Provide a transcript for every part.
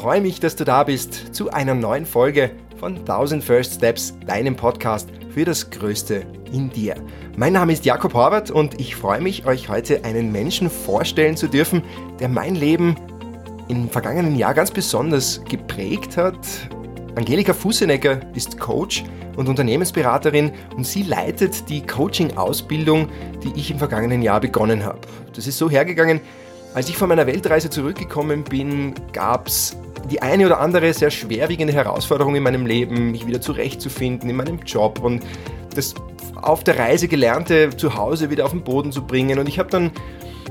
Freue mich, dass du da bist zu einer neuen Folge von 1000 First Steps, deinem Podcast für das Größte in dir. Mein Name ist Jakob Horvath und ich freue mich, euch heute einen Menschen vorstellen zu dürfen, der mein Leben im vergangenen Jahr ganz besonders geprägt hat. Angelika Fussenegger ist Coach und Unternehmensberaterin und sie leitet die Coaching-Ausbildung, die ich im vergangenen Jahr begonnen habe. Das ist so hergegangen, als ich von meiner Weltreise zurückgekommen bin, gab es die eine oder andere sehr schwerwiegende Herausforderung in meinem Leben, mich wieder zurechtzufinden in meinem Job und das auf der Reise gelernte zu Hause wieder auf den Boden zu bringen. Und ich habe dann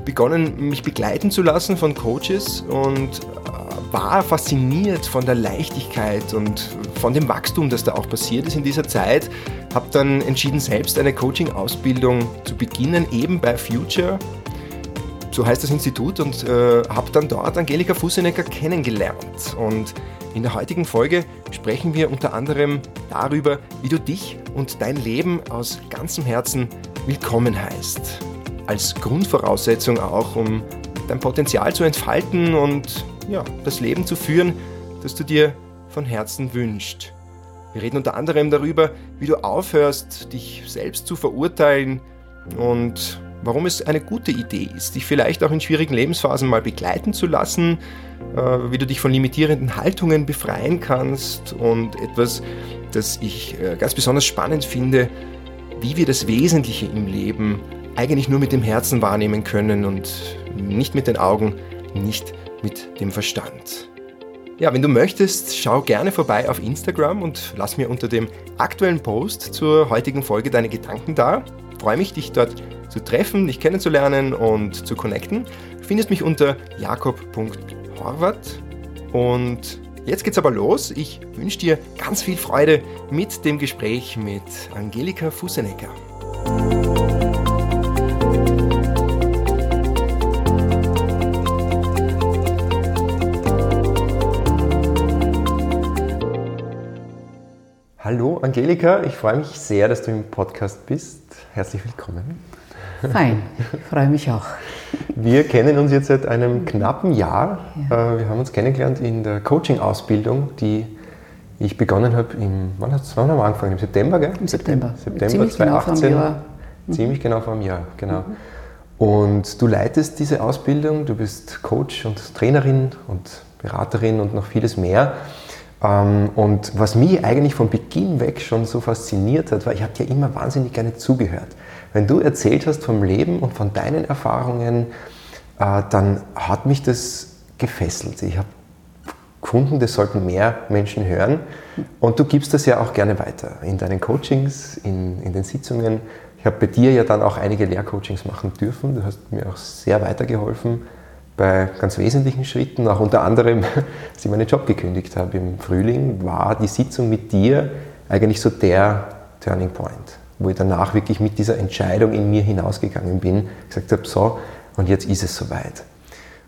begonnen, mich begleiten zu lassen von Coaches und äh, war fasziniert von der Leichtigkeit und von dem Wachstum, das da auch passiert ist in dieser Zeit. Habe dann entschieden, selbst eine Coaching-Ausbildung zu beginnen, eben bei Future so heißt das Institut, und äh, habe dann dort Angelika Fussenecker kennengelernt. Und in der heutigen Folge sprechen wir unter anderem darüber, wie du dich und dein Leben aus ganzem Herzen willkommen heißt. Als Grundvoraussetzung auch, um dein Potenzial zu entfalten und ja, das Leben zu führen, das du dir von Herzen wünschst. Wir reden unter anderem darüber, wie du aufhörst, dich selbst zu verurteilen und warum es eine gute Idee ist, dich vielleicht auch in schwierigen Lebensphasen mal begleiten zu lassen, äh, wie du dich von limitierenden Haltungen befreien kannst und etwas, das ich äh, ganz besonders spannend finde, wie wir das Wesentliche im Leben eigentlich nur mit dem Herzen wahrnehmen können und nicht mit den Augen, nicht mit dem Verstand. Ja, wenn du möchtest, schau gerne vorbei auf Instagram und lass mir unter dem aktuellen Post zur heutigen Folge deine Gedanken da. Freue mich, dich dort zu treffen, dich kennenzulernen und zu connecten. Du findest mich unter jakob.horvath und jetzt geht's aber los. Ich wünsche dir ganz viel Freude mit dem Gespräch mit Angelika Fussenegger. Hallo Angelika, ich freue mich sehr, dass du im Podcast bist. Herzlich willkommen. Fein, freue mich auch. Wir kennen uns jetzt seit einem knappen Jahr. Ja. Äh, wir haben uns kennengelernt in der Coaching-Ausbildung, die ich begonnen habe im, wann, haben wir angefangen? Im September, gell? Im September. September Ziemlich 2018. Genau vor einem Jahr. Mhm. Ziemlich genau vor einem Jahr, genau. Mhm. Und du leitest diese Ausbildung, du bist Coach und Trainerin und Beraterin und noch vieles mehr. Ähm, und was mich eigentlich von Beginn weg schon so fasziniert hat, war, ich habe dir immer wahnsinnig gerne zugehört. Wenn du erzählt hast vom Leben und von deinen Erfahrungen, äh, dann hat mich das gefesselt. Ich habe gefunden, das sollten mehr Menschen hören. Und du gibst das ja auch gerne weiter in deinen Coachings, in, in den Sitzungen. Ich habe bei dir ja dann auch einige Lehrcoachings machen dürfen. Du hast mir auch sehr weitergeholfen bei ganz wesentlichen Schritten. Auch unter anderem, als ich meinen Job gekündigt habe im Frühling, war die Sitzung mit dir eigentlich so der Turning Point wo ich danach wirklich mit dieser Entscheidung in mir hinausgegangen bin, gesagt habe, so, und jetzt ist es soweit.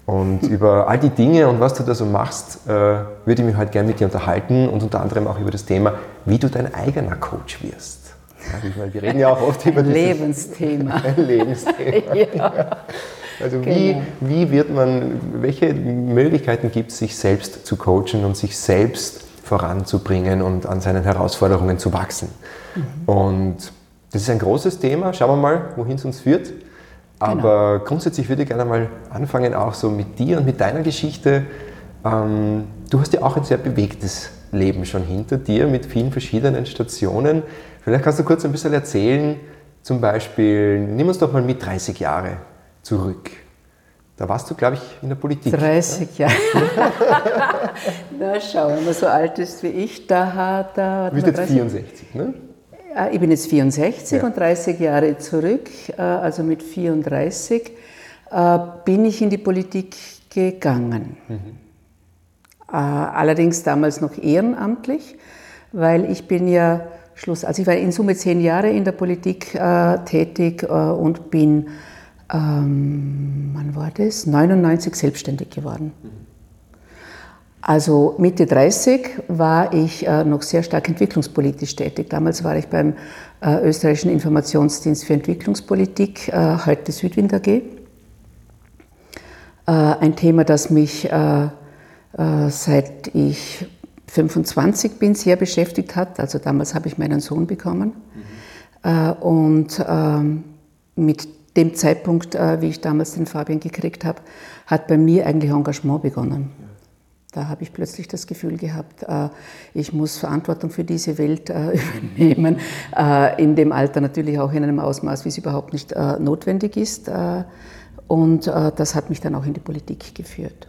Und über all die Dinge und was du da so machst, äh, würde ich mich heute gerne mit dir unterhalten und unter anderem auch über das Thema, wie du dein eigener Coach wirst. Ja, meine, wir reden ja auch oft über ein Lebensthema. Ein Lebensthema. ja. Also genau. wie, wie wird man, welche Möglichkeiten gibt es, sich selbst zu coachen und sich selbst voranzubringen und an seinen Herausforderungen zu wachsen? Mhm. Und das ist ein großes Thema. Schauen wir mal, wohin es uns führt. Aber genau. grundsätzlich würde ich gerne mal anfangen, auch so mit dir und mit deiner Geschichte. Ähm, du hast ja auch ein sehr bewegtes Leben schon hinter dir mit vielen verschiedenen Stationen. Vielleicht kannst du kurz ein bisschen erzählen, zum Beispiel, nimm uns doch mal mit 30 Jahre zurück. Da warst du, glaube ich, in der Politik. 30 Jahre. Na, schau, wenn man so alt ist wie ich, da hat. Du bist jetzt 64, ne? Äh, ich bin jetzt 64 ja. und 30 Jahre zurück, äh, also mit 34, äh, bin ich in die Politik gegangen. Mhm. Allerdings damals noch ehrenamtlich, weil ich bin ja Schluss, also ich war in Summe zehn Jahre in der Politik tätig und bin, ähm, wann war das? 99 selbstständig geworden. Mhm. Also Mitte 30 war ich äh, noch sehr stark entwicklungspolitisch tätig. Damals war ich beim äh, österreichischen Informationsdienst für Entwicklungspolitik, äh, heute Südwind AG. Ein Thema, das mich seit ich 25 bin, sehr beschäftigt hat. Also damals habe ich meinen Sohn bekommen. Mhm. Und ähm, mit dem Zeitpunkt, wie ich damals den Fabian gekriegt habe, hat bei mir eigentlich Engagement begonnen. Da habe ich plötzlich das Gefühl gehabt, äh, ich muss Verantwortung für diese Welt äh, übernehmen. Äh, in dem Alter natürlich auch in einem Ausmaß, wie es überhaupt nicht notwendig ist. Und das hat mich dann auch in die Politik geführt.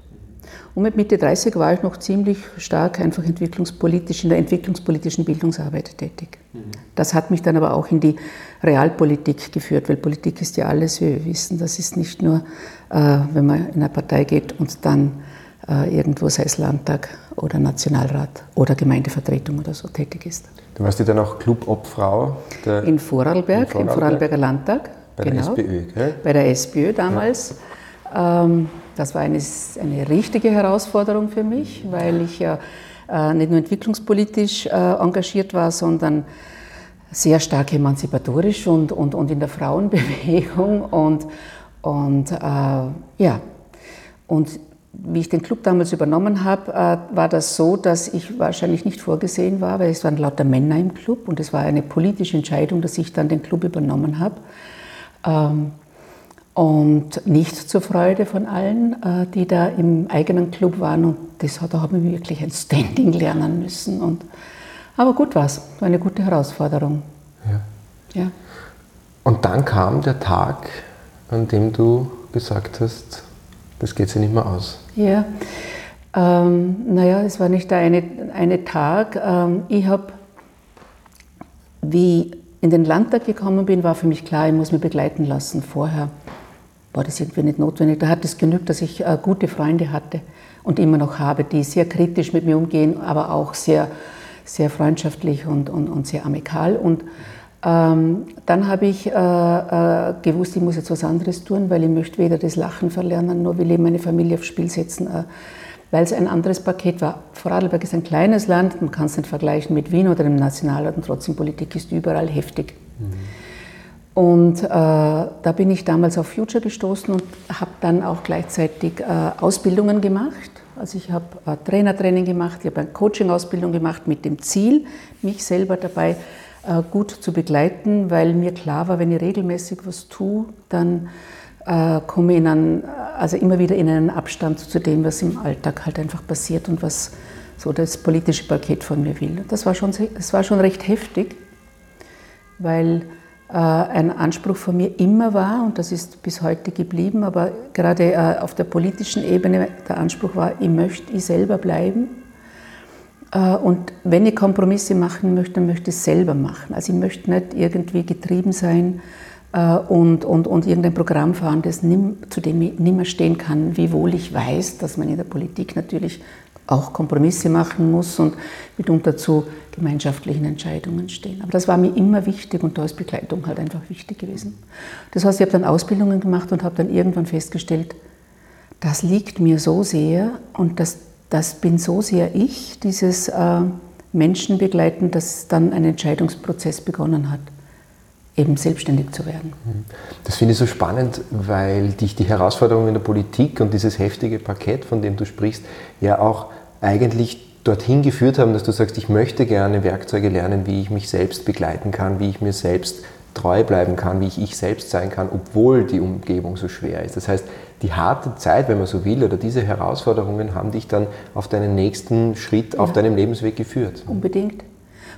Und mit Mitte 30 war ich noch ziemlich stark einfach entwicklungspolitisch in der entwicklungspolitischen Bildungsarbeit tätig. Mhm. Das hat mich dann aber auch in die Realpolitik geführt, weil Politik ist ja alles, wie wir wissen. Das ist nicht nur, wenn man in eine Partei geht und dann irgendwo, sei es Landtag oder Nationalrat oder Gemeindevertretung oder so tätig ist. Du warst ja dann auch Clubobfrau? in Vorarlberg, im Vorarlberger Landtag. Bei genau, der SPÖ, gell? Bei der SPÖ damals. Ja. Ähm, das war eine, eine richtige Herausforderung für mich, weil ich ja äh, nicht nur entwicklungspolitisch äh, engagiert war, sondern sehr stark emanzipatorisch und, und, und in der Frauenbewegung. Und, und äh, ja, und wie ich den Club damals übernommen habe, äh, war das so, dass ich wahrscheinlich nicht vorgesehen war, weil es waren lauter Männer im Club und es war eine politische Entscheidung, dass ich dann den Club übernommen habe. Ähm, und nicht zur Freude von allen, äh, die da im eigenen Club waren. Und das, da haben wir wirklich ein Standing lernen müssen. Und, aber gut war es, war eine gute Herausforderung. Ja. ja. Und dann kam der Tag, an dem du gesagt hast, das geht sich nicht mehr aus. Ja, ähm, naja, es war nicht der eine, eine Tag. Ähm, ich habe, wie in den Landtag gekommen bin, war für mich klar, ich muss mich begleiten lassen. Vorher war das irgendwie nicht notwendig. Da hat es genügt, dass ich äh, gute Freunde hatte und immer noch habe, die sehr kritisch mit mir umgehen, aber auch sehr, sehr freundschaftlich und, und, und sehr amikal. Und ähm, dann habe ich äh, äh, gewusst, ich muss jetzt was anderes tun, weil ich möchte weder das Lachen verlernen, noch will ich meine Familie aufs Spiel setzen, äh, weil es ein anderes Paket war. Vorarlberg ist ein kleines Land, man kann es nicht vergleichen mit Wien oder dem Nationalrat und trotzdem Politik ist überall heftig. Mhm. Und äh, da bin ich damals auf Future gestoßen und habe dann auch gleichzeitig äh, Ausbildungen gemacht. Also ich habe äh, Trainertraining gemacht, ich habe eine Coaching-Ausbildung gemacht mit dem Ziel, mich selber dabei äh, gut zu begleiten, weil mir klar war, wenn ich regelmäßig was tue, dann äh, komme ich in einen, also immer wieder in einen Abstand zu dem, was im Alltag halt einfach passiert und was so das politische Paket von mir will. Das war schon, das war schon recht heftig, weil äh, ein Anspruch von mir immer war, und das ist bis heute geblieben, aber gerade äh, auf der politischen Ebene der Anspruch war, ich möchte ich selber bleiben äh, und wenn ich Kompromisse machen möchte, dann möchte ich es selber machen. Also ich möchte nicht irgendwie getrieben sein äh, und, und, und irgendein Programm fahren, das nimm, zu dem ich nicht mehr stehen kann, wiewohl ich weiß, dass man in der Politik natürlich auch Kompromisse machen muss und mitunter zu gemeinschaftlichen Entscheidungen stehen. Aber das war mir immer wichtig und da ist Begleitung halt einfach wichtig gewesen. Das heißt, ich habe dann Ausbildungen gemacht und habe dann irgendwann festgestellt, das liegt mir so sehr und das das bin so sehr ich, dieses äh, Menschen begleiten, dass dann ein Entscheidungsprozess begonnen hat, eben selbstständig zu werden. Mhm. Das finde ich so spannend, weil dich die Herausforderungen in der Politik und dieses heftige Paket, von dem du sprichst, ja auch eigentlich dorthin geführt haben, dass du sagst, ich möchte gerne Werkzeuge lernen, wie ich mich selbst begleiten kann, wie ich mir selbst treu bleiben kann, wie ich ich selbst sein kann, obwohl die Umgebung so schwer ist. Das heißt, die harte Zeit, wenn man so will, oder diese Herausforderungen haben dich dann auf deinen nächsten Schritt ja. auf deinem Lebensweg geführt. Unbedingt.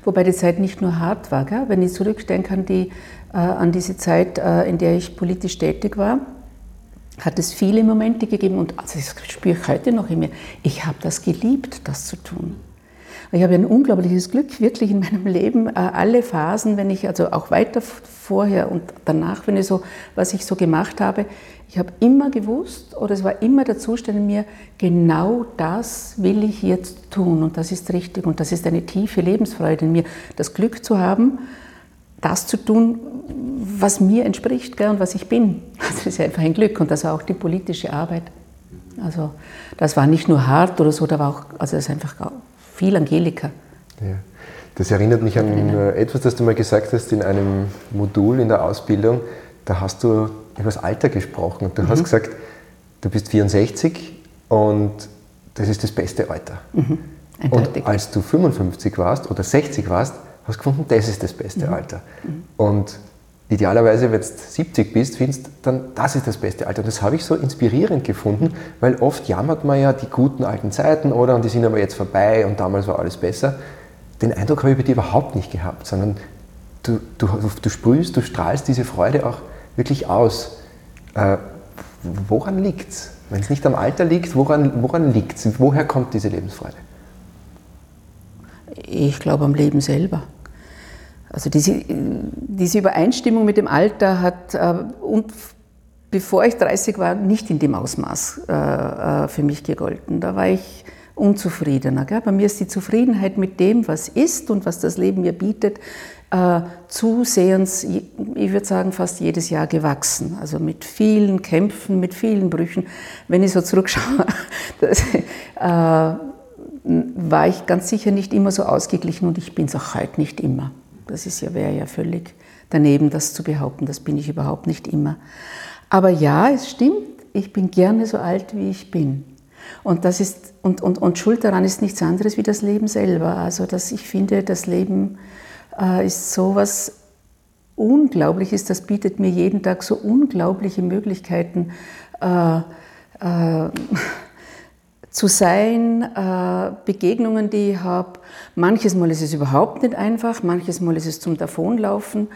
Wobei die Zeit nicht nur hart war. Gell? Wenn ich zurückdenke an, die, äh, an diese Zeit, äh, in der ich politisch tätig war, hat es viele Momente gegeben und also das spüre ich heute noch in mir. Ich habe das geliebt, das zu tun. Ich habe ein unglaubliches Glück, wirklich in meinem Leben, äh, alle Phasen, wenn ich, also auch weiter vorher und danach, wenn ich so, was ich so gemacht habe, ich habe immer gewusst, oder es war immer der Zustand in mir, genau das will ich jetzt tun und das ist richtig und das ist eine tiefe Lebensfreude in mir, das Glück zu haben, das zu tun, was mir entspricht gell, und was ich bin. Das ist einfach ein Glück und das war auch die politische Arbeit. Also das war nicht nur hart oder so, da war auch, also das ist einfach viel Angelika. Ja. Das erinnert mich an etwas, das du mal gesagt hast in einem Modul in der Ausbildung. Da hast du über das Alter gesprochen. Du mhm. hast gesagt, du bist 64 und das ist das beste Alter. Mhm. Und als du 55 warst oder 60 warst, hast du gefunden, das ist das beste mhm. Alter. Mhm. Und idealerweise, wenn du 70 bist, findest dann, das ist das beste Alter. Und das habe ich so inspirierend gefunden, weil oft jammert man ja die guten alten Zeiten oder und die sind aber jetzt vorbei und damals war alles besser. Den Eindruck habe ich bei dir überhaupt nicht gehabt, sondern du, du, du sprühst, du strahlst diese Freude auch wirklich aus. Äh, woran liegt es? Wenn es nicht am Alter liegt, woran, woran liegt es? Woher kommt diese Lebensfreude? Ich glaube am Leben selber. Also diese, diese Übereinstimmung mit dem Alter hat, äh, und bevor ich 30 war, nicht in dem Ausmaß äh, äh, für mich gegolten. Da war ich unzufriedener. Gell? Bei mir ist die Zufriedenheit mit dem, was ist und was das Leben mir bietet, äh, zusehends, ich würde sagen, fast jedes Jahr gewachsen. Also mit vielen Kämpfen, mit vielen Brüchen. Wenn ich so zurückschaue, das, äh, war ich ganz sicher nicht immer so ausgeglichen und ich bin es auch heute nicht immer. Das ist ja, wäre ja völlig daneben, das zu behaupten. Das bin ich überhaupt nicht immer. Aber ja, es stimmt, ich bin gerne so alt, wie ich bin. Und, das ist, und, und, und Schuld daran ist nichts anderes wie das Leben selber. Also dass ich finde, das Leben äh, ist so was Unglaubliches, das bietet mir jeden Tag so unglaubliche Möglichkeiten äh, äh, zu sein, äh, Begegnungen, die ich habe. Manches Mal ist es überhaupt nicht einfach, manches Mal ist es zum Davonlaufen.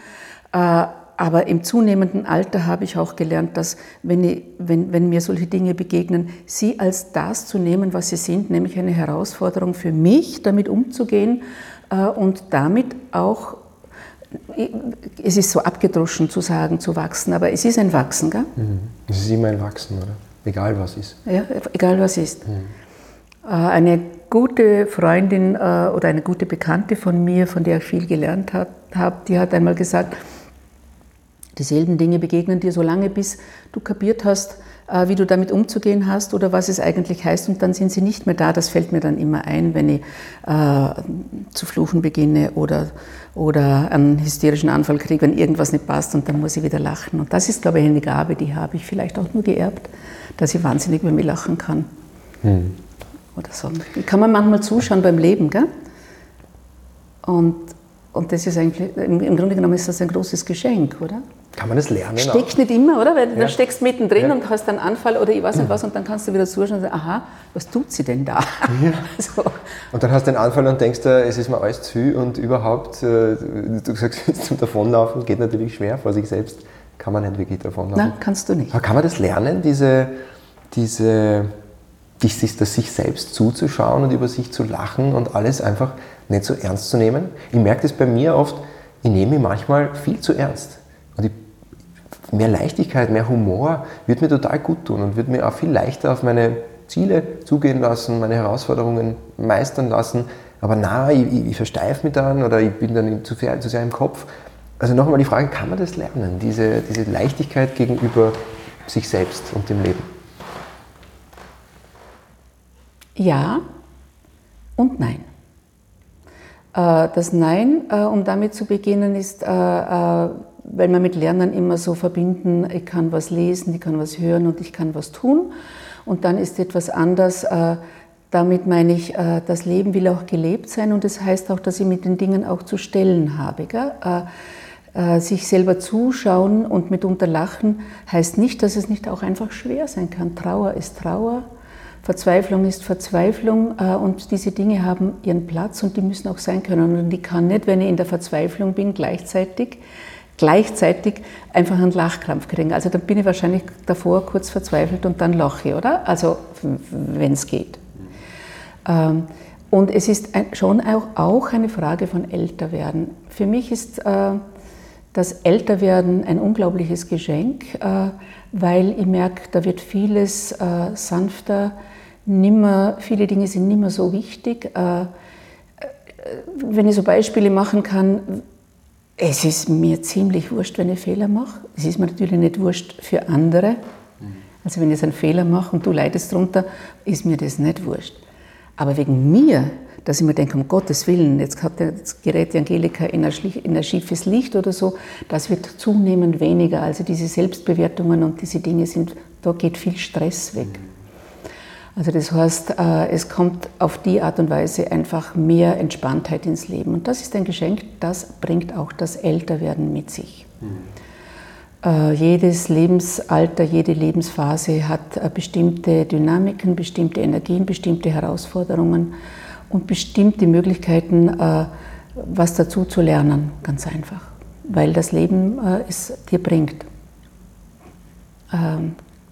Äh, aber im zunehmenden Alter habe ich auch gelernt, dass wenn, ich, wenn, wenn, mir solche Dinge begegnen, sie als das zu nehmen, was sie sind, nämlich eine Herausforderung für mich, damit umzugehen äh, und damit auch, es ist so abgedroschen zu sagen, zu wachsen, aber es ist ein Wachsen. Gell? Mhm. Es ist immer ein Wachsen, oder? Egal was ist. Ja, egal was ist. Mhm. Eine gute Freundin äh, oder eine gute Bekannte von mir, von der ich viel gelernt habe, die hat einmal gesagt, dieselben Dinge begegnen dir so lange, bis du kapiert hast, wie du damit umzugehen hast oder was es eigentlich heißt und dann sind sie nicht mehr da. Das fällt mir dann immer ein, wenn ich äh, zu fluchen beginne oder, oder einen hysterischen Anfall kriege, wenn irgendwas nicht passt und dann muss ich wieder lachen. Und das ist, glaube ich, eine Gabe, die habe ich vielleicht auch nur geerbt, dass ich wahnsinnig über mich lachen kann. Hm. Oder so. Ich kann man manchmal zuschauen beim Leben, gell? Und, und das ist eigentlich, im, im Grunde genommen ist das ein großes Geschenk, oder? Kann man das lernen? Steckst nicht immer, oder? Weil ja. du steckst mittendrin ja. und hast einen Anfall oder ich weiß nicht was und dann kannst du wieder zuschauen und sagen, aha, was tut sie denn da? Ja. so. Und dann hast du den Anfall und denkst, es ist mir alles zu viel und überhaupt, äh, du sagst zum Davonlaufen geht natürlich schwer vor sich selbst, kann man nicht wirklich davonlaufen. Nein, kannst du nicht. Aber kann man das lernen, diese, diese, das sich selbst zuzuschauen und über sich zu lachen und alles einfach nicht so ernst zu nehmen? Ich merke das bei mir oft, ich nehme mich manchmal viel zu ernst. Mehr Leichtigkeit, mehr Humor wird mir total gut tun und wird mir auch viel leichter auf meine Ziele zugehen lassen, meine Herausforderungen meistern lassen. Aber na, ich, ich, ich versteife mich dann oder ich bin dann zu sehr, zu sehr im Kopf. Also nochmal die Frage, kann man das lernen, diese, diese Leichtigkeit gegenüber sich selbst und dem Leben? Ja und nein. Äh, das Nein, äh, um damit zu beginnen, ist äh, weil wir mit Lernen immer so verbinden, ich kann was lesen, ich kann was hören und ich kann was tun. Und dann ist etwas anders. Äh, damit meine ich, äh, das Leben will auch gelebt sein und das heißt auch, dass ich mit den Dingen auch zu stellen habe. Äh, sich selber zuschauen und mitunter lachen heißt nicht, dass es nicht auch einfach schwer sein kann. Trauer ist Trauer, Verzweiflung ist Verzweiflung und diese Dinge haben ihren Platz und die müssen auch sein können. Und ich kann nicht, wenn ich in der Verzweiflung bin, gleichzeitig gleichzeitig einfach einen Lachkrampf kriegen. Also da bin ich wahrscheinlich davor kurz verzweifelt und dann lache, oder? Also wenn es geht. Ähm, und es ist schon auch eine Frage von Älterwerden. Für mich ist äh, das Älterwerden ein unglaubliches Geschenk, äh, weil ich merke, da wird vieles äh, sanfter, nimmer, viele Dinge sind nicht mehr so wichtig. Wenn ich so Beispiele machen kann, es ist mir ziemlich wurscht, wenn ich Fehler mache. Es ist mir natürlich nicht wurscht für andere. Also wenn ich einen Fehler mache und du leidest darunter, ist mir das nicht wurscht. Aber wegen mir, dass ich mir denke, um Gottes Willen, jetzt, hat, jetzt gerät die Angelika in ein, in ein schiefes Licht oder so, das wird zunehmend weniger. Also diese Selbstbewertungen und diese Dinge sind, da geht viel Stress weg. Also das heißt, äh, es kommt auf die Art und Weise einfach mehr Entspanntheit ins Leben. Und das ist ein Geschenk, das bringt auch das Älterwerden mit sich. Mhm. Jedes Lebensalter, jede Lebensphase hat äh, bestimmte Dynamiken, bestimmte Energien, bestimmte Herausforderungen und bestimmte Möglichkeiten, was dazu zu lernen, ganz einfach, weil das Leben es dir bringt.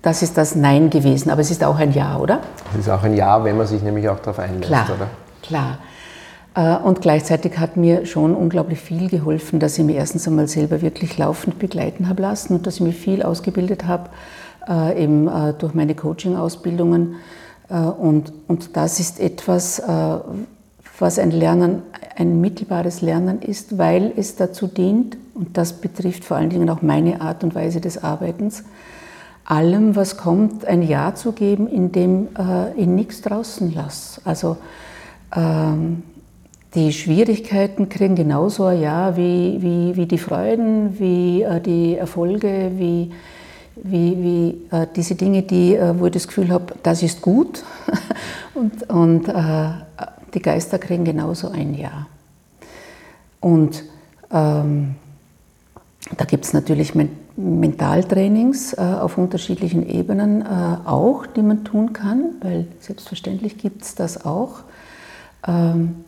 Das ist das Nein gewesen, aber es ist auch ein Ja, oder? Es ist auch ein Ja, wenn man sich nämlich auch darauf einlässt, klar, oder? Klar. Äh, und gleichzeitig hat mir schon unglaublich viel geholfen, dass ich mich erstens einmal selber wirklich laufend begleiten habe lassen und dass ich mich viel ausgebildet habe, äh, eben äh, durch meine Coaching-Ausbildungen. Und, und das ist etwas, was ein Lernen, ein mittelbares Lernen ist, weil es dazu dient, und das betrifft vor allen Dingen auch meine Art und Weise des Arbeitens, allem, was kommt, ein Ja zu geben, in dem äh, ich nichts draußen lasse. Also ähm, die Schwierigkeiten kriegen genauso ein Ja wie, wie, wie die Freuden, wie äh, die Erfolge, wie, wie, wie äh, diese Dinge, die, äh, wo ich das Gefühl habe, das ist gut. und und äh, die Geister kriegen genauso ein Ja. Und ähm, da gibt es natürlich Mentaltrainings äh, auf unterschiedlichen Ebenen äh, auch, die man tun kann, weil selbstverständlich gibt es das auch. Ähm,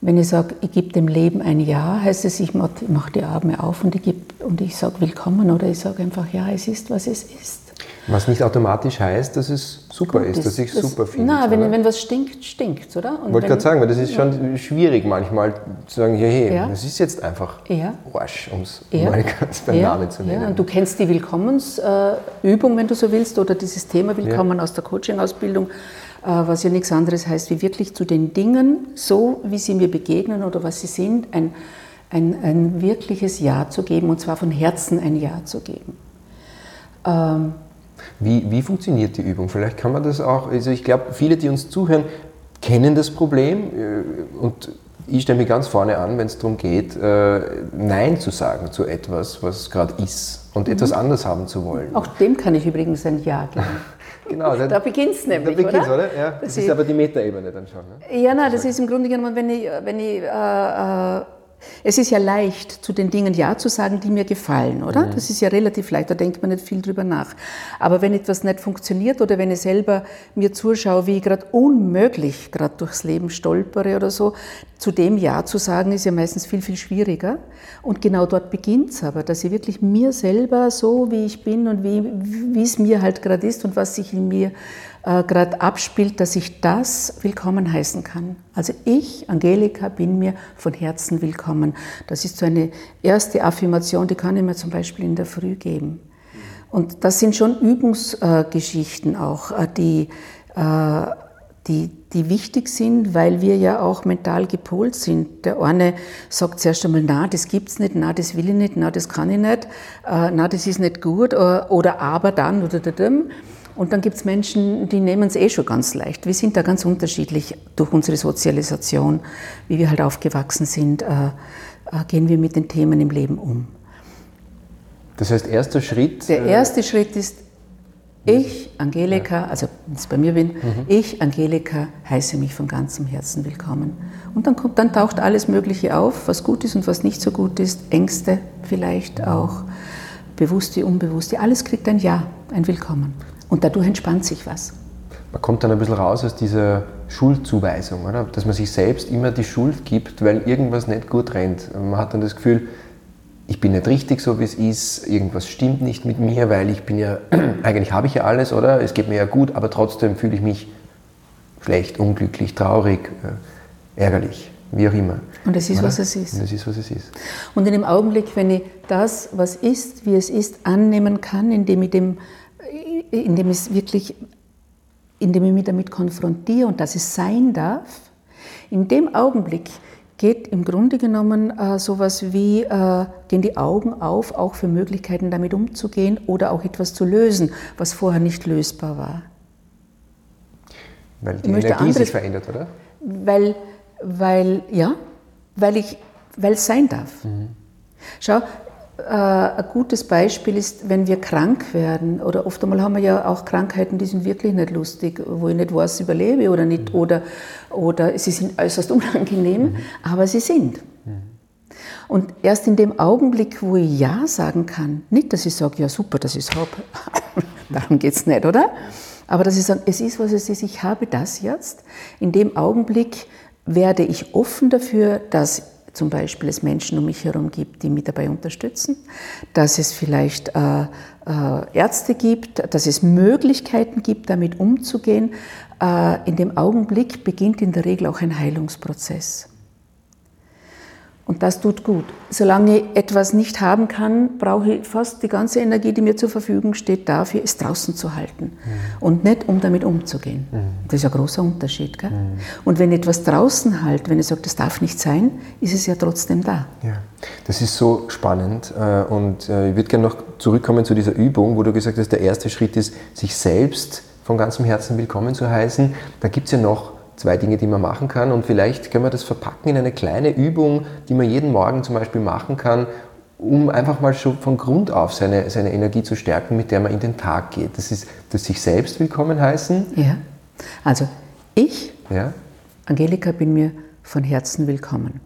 wenn ich sage, ich gebe dem Leben ein Ja, heißt es, ich mache die Arme auf und ich, ich sage Willkommen oder ich sage einfach, ja, es ist, was es ist. Was nicht automatisch heißt, dass es super Gut, ist, dass ich es super finde. Nein, wenn, wenn was stinkt, stinkt oder? Ich wollte gerade sagen, weil das ist ja. schon schwierig manchmal zu sagen, hey, hey ja. das ist jetzt einfach ja. Arsch, um es ja. mal ganz beim ja. Namen zu nennen. Ja. Und du kennst die Willkommensübung, wenn du so willst, oder dieses Thema Willkommen aus der Coaching-Ausbildung, äh, was ja nichts anderes heißt, wie wirklich zu den Dingen, so wie sie mir begegnen oder was sie sind, ein, ein, ein wirkliches Ja zu geben, und zwar von Herzen ein Ja zu geben. Ähm, wie, wie funktioniert die Übung? Vielleicht kann man das auch, also ich glaube, viele, die uns zuhören, kennen das Problem äh, und ich stelle mich ganz vorne an, wenn es darum geht, äh, Nein zu sagen zu etwas, was gerade ist und mhm. etwas anders haben zu wollen. Auch dem kann ich übrigens ein Ja geben. genau, da beginnt es nämlich. Da beginnt's, oder? oder? Ja, das, das ist aber die Metaebene dann schon. Ne? Ja, nein, das ist im Grunde genommen, wenn ich, wenn ich äh, äh, es ist ja leicht, zu den Dingen Ja zu sagen, die mir gefallen, oder? Mhm. Das ist ja relativ leicht, da denkt man nicht viel drüber nach. Aber wenn etwas nicht funktioniert oder wenn ich selber mir zuschaue, wie ich gerade unmöglich gerade durchs Leben stolpere oder so, zu dem Ja zu sagen, ist ja meistens viel, viel schwieriger. Und genau dort beginnt es aber, dass ich wirklich mir selber so, wie ich bin und wie, wie es mir halt gerade ist und was sich in mir äh, gerade abspielt, dass ich das willkommen heißen kann. Also ich, Angelika, bin mir von Herzen willkommen. Das ist so eine erste Affirmation, die kann ich mir zum Beispiel in der Früh geben. Und das sind schon Übungsgeschichten auch, äh, die, äh, die, die wichtig sind, weil wir ja auch mental gepolt sind. Der eine sagt zuerst einmal, na, das gibt's nicht, na, das will ich nicht, na, das kann ich nicht, na, das ist nicht gut, oder aber dann, oder da, und dann gibt es Menschen, die nehmen es eh schon ganz leicht. Wir sind da ganz unterschiedlich durch unsere Sozialisation, wie wir halt aufgewachsen sind, äh, äh, gehen wir mit den Themen im Leben um. Das heißt, erster Schritt. Der äh, erste Schritt ist, ich, Angelika, also wenn ich bei mir bin, mhm. ich, Angelika, heiße mich von ganzem Herzen willkommen. Und dann, kommt, dann taucht alles Mögliche auf, was gut ist und was nicht so gut ist, Ängste vielleicht auch, bewusste, unbewusste, alles kriegt ein Ja, ein Willkommen. Und dadurch entspannt sich was. Man kommt dann ein bisschen raus aus dieser Schuldzuweisung, oder? dass man sich selbst immer die Schuld gibt, weil irgendwas nicht gut rennt. Man hat dann das Gefühl, ich bin nicht richtig so, wie es ist, irgendwas stimmt nicht mit mir, weil ich bin ja, eigentlich habe ich ja alles, oder? Es geht mir ja gut, aber trotzdem fühle ich mich schlecht, unglücklich, traurig, äh, ärgerlich, wie auch immer. Und es ist, oder? was es ist. Und es ist, was es ist. Und in dem Augenblick, wenn ich das, was ist, wie es ist, annehmen kann, indem ich dem indem ich wirklich, indem ich mich damit konfrontiere und dass es sein darf, in dem Augenblick geht im Grunde genommen äh, sowas wie, äh, gehen die Augen auf, auch für Möglichkeiten damit umzugehen oder auch etwas zu lösen, was vorher nicht lösbar war. Weil die Energie anderes, sich verändert, oder? Weil, weil ja, weil ich, weil es sein darf. Mhm. Schau, ein gutes Beispiel ist, wenn wir krank werden, oder oft einmal haben wir ja auch Krankheiten, die sind wirklich nicht lustig, wo ich nicht weiß, überlebe oder nicht, mhm. oder, oder sie sind äußerst unangenehm, mhm. aber sie sind. Mhm. Und erst in dem Augenblick, wo ich Ja sagen kann, nicht, dass ich sage, ja super, dass ich es habe, darum geht es nicht, oder? Aber dass ich sage, es ist, was es ist, ich habe das jetzt, in dem Augenblick werde ich offen dafür, dass zum Beispiel es Menschen um mich herum gibt, die mich dabei unterstützen, dass es vielleicht äh, äh, Ärzte gibt, dass es Möglichkeiten gibt, damit umzugehen. Äh, in dem Augenblick beginnt in der Regel auch ein Heilungsprozess. Und das tut gut. Solange ich etwas nicht haben kann, brauche ich fast die ganze Energie, die mir zur Verfügung steht, dafür, es draußen zu halten. Mhm. Und nicht, um damit umzugehen. Mhm. Das ist ein großer Unterschied. Gell? Mhm. Und wenn ich etwas draußen halt, wenn ich sage, das darf nicht sein, ist es ja trotzdem da. Ja, das ist so spannend. Äh, und äh, ich würde gerne noch zurückkommen zu dieser Übung, wo du gesagt hast, der erste Schritt ist, sich selbst von ganzem Herzen willkommen zu heißen. Da gibt es ja noch zwei Dinge, die man machen kann. Und vielleicht können wir das verpacken in eine kleine Übung, die man jeden Morgen zum Beispiel machen kann, um einfach mal schon von Grund auf seine, seine Energie zu stärken, mit der man in den Tag geht. Das ist das sich selbst willkommen heißen. Ja. Also ich, ja. Angelika, bin mir von Herzen willkommen.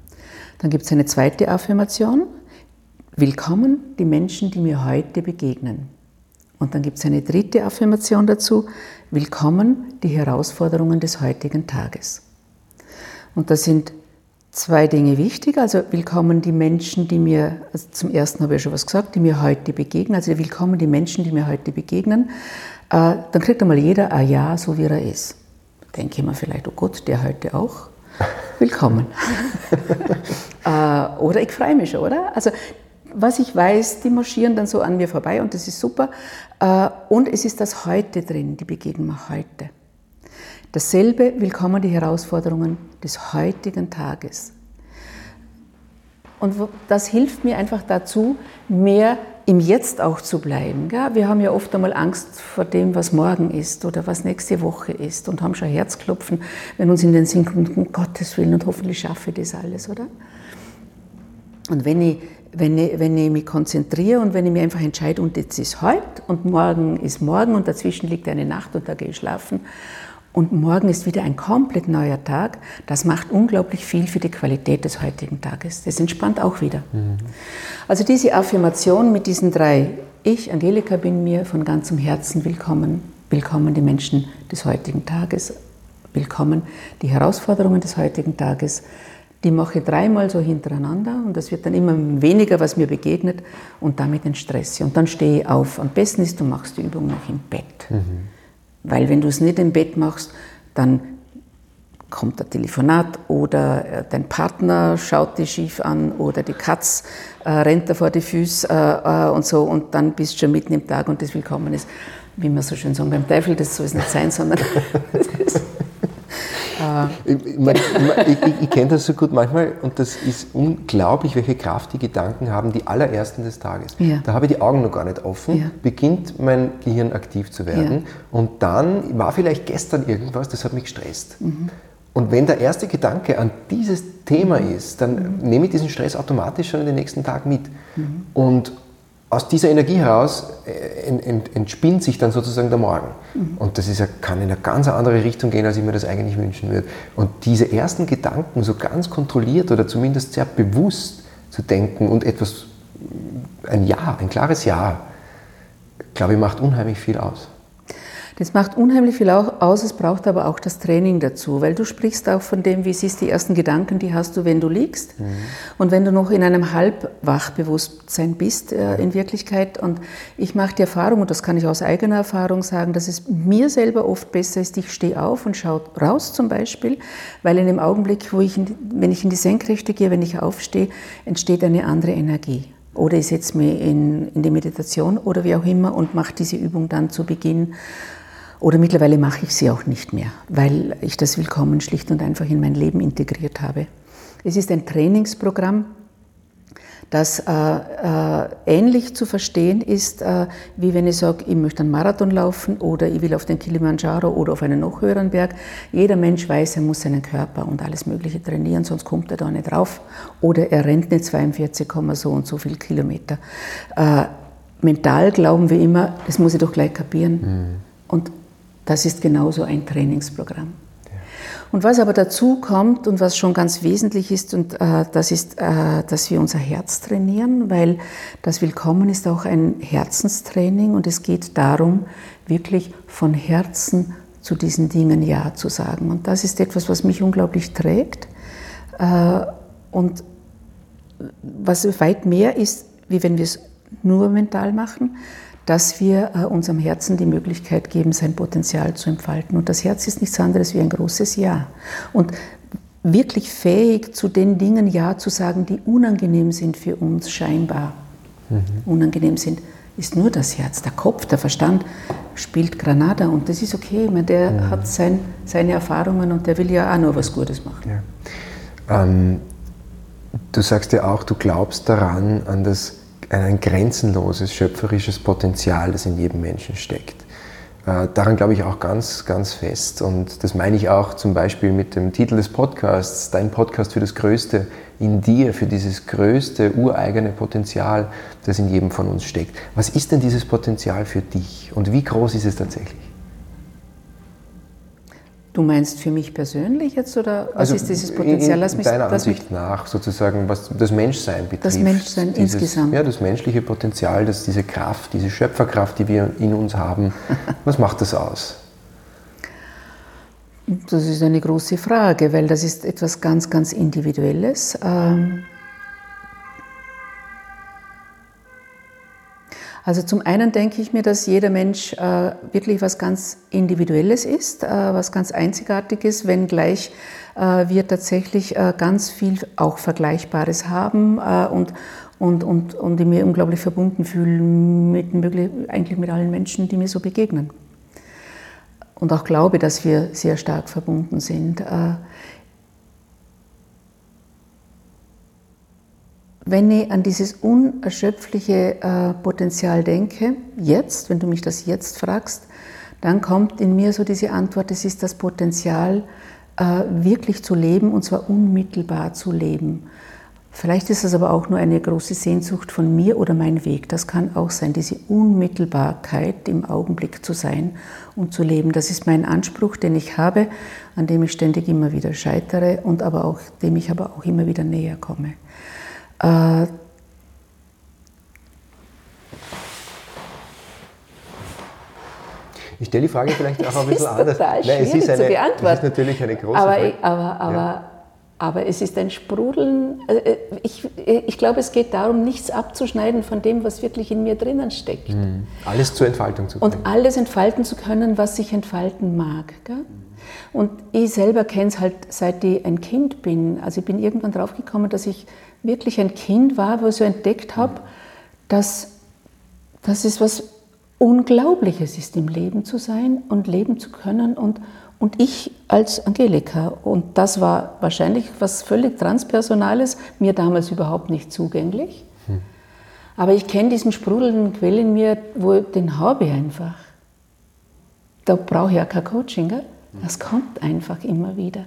Dann gibt es eine zweite Affirmation. Willkommen die Menschen, die mir heute begegnen. Und dann gibt es eine dritte Affirmation dazu. Willkommen die Herausforderungen des heutigen Tages. Und da sind zwei Dinge wichtig. Also willkommen die Menschen, die mir, also zum ersten habe ich schon was gesagt, die mir heute begegnen. Also willkommen die Menschen, die mir heute begegnen. Äh, dann kriegt einmal jeder ein Ja, so wie er ist. Denke ich mir vielleicht, oh Gott, der heute auch. Willkommen. Äh, oder ich freue mich schon, oder? Also was ich weiß, die marschieren dann so an mir vorbei und das ist super. Äh, und es ist das Heute drin, die begegnen wir heute. Dasselbe, willkommen die Herausforderungen des heutigen Tages. Und das hilft mir einfach dazu, mehr im Jetzt auch zu bleiben. Wir haben ja oft einmal Angst vor dem, was morgen ist oder was nächste Woche ist und haben schon Herzklopfen, wenn uns in den Sinn kommt, um Gottes Willen und hoffentlich schaffe ich das alles, oder? Und wenn ich wenn ich, wenn ich mich konzentriere und wenn ich mir einfach entscheide, und jetzt ist heute und morgen ist morgen und dazwischen liegt eine Nacht und da gehe ich schlafen und morgen ist wieder ein komplett neuer Tag, das macht unglaublich viel für die Qualität des heutigen Tages. Das entspannt auch wieder. Mhm. Also diese Affirmation mit diesen drei, ich, Angelika, bin mir von ganzem Herzen willkommen, willkommen die Menschen des heutigen Tages, willkommen die Herausforderungen des heutigen Tages, die mache ich dreimal so hintereinander und das wird dann immer weniger, was mir begegnet und damit entstresse. Und dann stehe ich auf. Am besten ist, du machst die Übung noch im Bett. Mhm. Weil wenn du es nicht im Bett machst, dann kommt ein Telefonat oder äh, dein Partner schaut dich schief an oder die Katz äh, rennt da vor die Füße äh, äh, und so und dann bist du schon mitten im Tag und das Willkommen ist, wie man so schön sagen, beim Teufel, das soll es nicht sein, sondern ich, ich, ich, ich kenne das so gut manchmal und das ist unglaublich, welche Kraft die Gedanken haben, die allerersten des Tages. Ja. Da habe ich die Augen noch gar nicht offen, ja. beginnt mein Gehirn aktiv zu werden ja. und dann war vielleicht gestern irgendwas, das hat mich gestresst. Mhm. Und wenn der erste Gedanke an dieses Thema ist, dann mhm. nehme ich diesen Stress automatisch schon in den nächsten Tag mit. Mhm. Und aus dieser Energie heraus äh, entspinnt sich dann sozusagen der Morgen. Mhm. Und das ist ja, kann in eine ganz andere Richtung gehen, als ich mir das eigentlich wünschen würde. Und diese ersten Gedanken so ganz kontrolliert oder zumindest sehr bewusst zu denken und etwas, ein Ja, ein klares Ja, glaube ich, macht unheimlich viel aus. Das macht unheimlich viel aus, es braucht aber auch das Training dazu, weil du sprichst auch von dem, wie siehst die ersten Gedanken, die hast du, wenn du liegst. Mhm. Und wenn du noch in einem Halbwachbewusstsein bist äh, in Wirklichkeit. Und ich mache die Erfahrung, und das kann ich aus eigener Erfahrung sagen, dass es mir selber oft besser ist, ich stehe auf und schaue raus zum Beispiel, weil in dem Augenblick, wo ich, in, wenn ich in die Senkrechte gehe, wenn ich aufstehe, entsteht eine andere Energie. Oder ich setze mich in, in die Meditation oder wie auch immer und mache diese Übung dann zu Beginn oder mittlerweile mache ich sie auch nicht mehr, weil ich das Willkommen schlicht und einfach in mein Leben integriert habe. Es ist ein Trainingsprogramm, das äh, äh, ähnlich zu verstehen ist, äh, wie wenn ich sage, ich möchte einen Marathon laufen oder ich will auf den Kilimanjaro oder auf einen noch höheren Berg. Jeder Mensch weiß, er muss seinen Körper und alles Mögliche trainieren, sonst kommt er da nicht drauf. Oder er rennt nicht 42, so und so viele Kilometer. Äh, mental glauben wir immer, das muss ich doch gleich kapieren. Mhm. Und das ist genauso ein Trainingsprogramm. Und was aber dazu kommt und was schon ganz wesentlich ist, und äh, das ist, äh, dass wir unser Herz trainieren, weil das Willkommen ist auch ein Herzenstraining und es geht darum, wirklich von Herzen zu diesen Dingen Ja zu sagen. Und das ist etwas, was mich unglaublich trägt äh, und was weit mehr ist, wie wenn wir es nur mental machen, dass wir äh, unserem Herzen die Möglichkeit geben, sein Potenzial zu entfalten. Und das Herz ist nichts anderes wie ein großes Ja. Und wirklich fähig zu den Dingen Ja zu sagen, die unangenehm sind für uns scheinbar. Mhm. Unangenehm sind, ist nur das Herz. Der Kopf, der Verstand spielt Granada und das ist okay. Ich meine, der mhm. hat sein, seine Erfahrungen und der will ja auch nur was Gutes machen. Ja. Ähm, du sagst ja auch, du glaubst daran, an das ein grenzenloses schöpferisches Potenzial, das in jedem Menschen steckt. Äh, daran glaube ich auch ganz, ganz fest. Und das meine ich auch zum Beispiel mit dem Titel des Podcasts, dein Podcast für das Größte in dir, für dieses größte, ureigene Potenzial, das in jedem von uns steckt. Was ist denn dieses Potenzial für dich und wie groß ist es tatsächlich? Du meinst für mich persönlich jetzt oder was also ist dieses Potenzial? Lass mich, deiner Ansicht nach sozusagen, was das Menschsein betrifft. Das Menschsein dieses, insgesamt. Ja, das menschliche Potenzial, das, diese Kraft, diese Schöpferkraft, die wir in uns haben, was macht das aus? Das ist eine große Frage, weil das ist etwas ganz, ganz Individuelles. Ähm Also zum einen denke ich mir, dass jeder Mensch äh, wirklich was ganz Individuelles ist, äh, was ganz Einzigartiges, wenngleich äh, wir tatsächlich äh, ganz viel auch Vergleichbares haben äh, und, und, und, und ich mir unglaublich verbunden fühle mit, eigentlich mit allen Menschen, die mir so begegnen. Und auch glaube, dass wir sehr stark verbunden sind. Wenn ich an dieses unerschöpfliche äh, Potenzial denke, jetzt, wenn du mich das jetzt fragst, dann kommt in mir so diese Antwort, es ist das Potenzial, äh, wirklich zu leben und zwar unmittelbar zu leben. Vielleicht ist es aber auch nur eine große Sehnsucht von mir oder mein Weg. Das kann auch sein, diese Unmittelbarkeit im Augenblick zu sein und zu leben. Das ist mein Anspruch, den ich habe, an dem ich ständig immer wieder scheitere und aber auch, dem ich aber auch immer wieder näher komme. Äh, ich stelle die Frage vielleicht auch ein bisschen anders. Total Nein, es ist, eine, zu beantworten. es ist natürlich eine große aber, Frage. Aber, aber, ja. aber es ist ein Sprudeln. Äh, ich, ich glaube, es geht darum, nichts abzuschneiden von dem, was wirklich in mir drinnen steckt. Mhm. Alles zur Entfaltung zu können. Und alles entfalten zu können, was sich entfalten mag. Gell? Und ich selber kenne es halt, seit ich ein Kind bin. Also ich bin irgendwann draufgekommen, dass ich wirklich ein Kind war, wo ich so entdeckt habe, dass, dass es was Unglaubliches ist, im Leben zu sein und leben zu können. Und, und ich als Angelika. Und das war wahrscheinlich was völlig Transpersonales, mir damals überhaupt nicht zugänglich. Hm. Aber ich kenne diesen sprudelnden Quell in mir, wo, den habe ich einfach. Da brauche ich ja kein Coaching. Gell? Das kommt einfach immer wieder.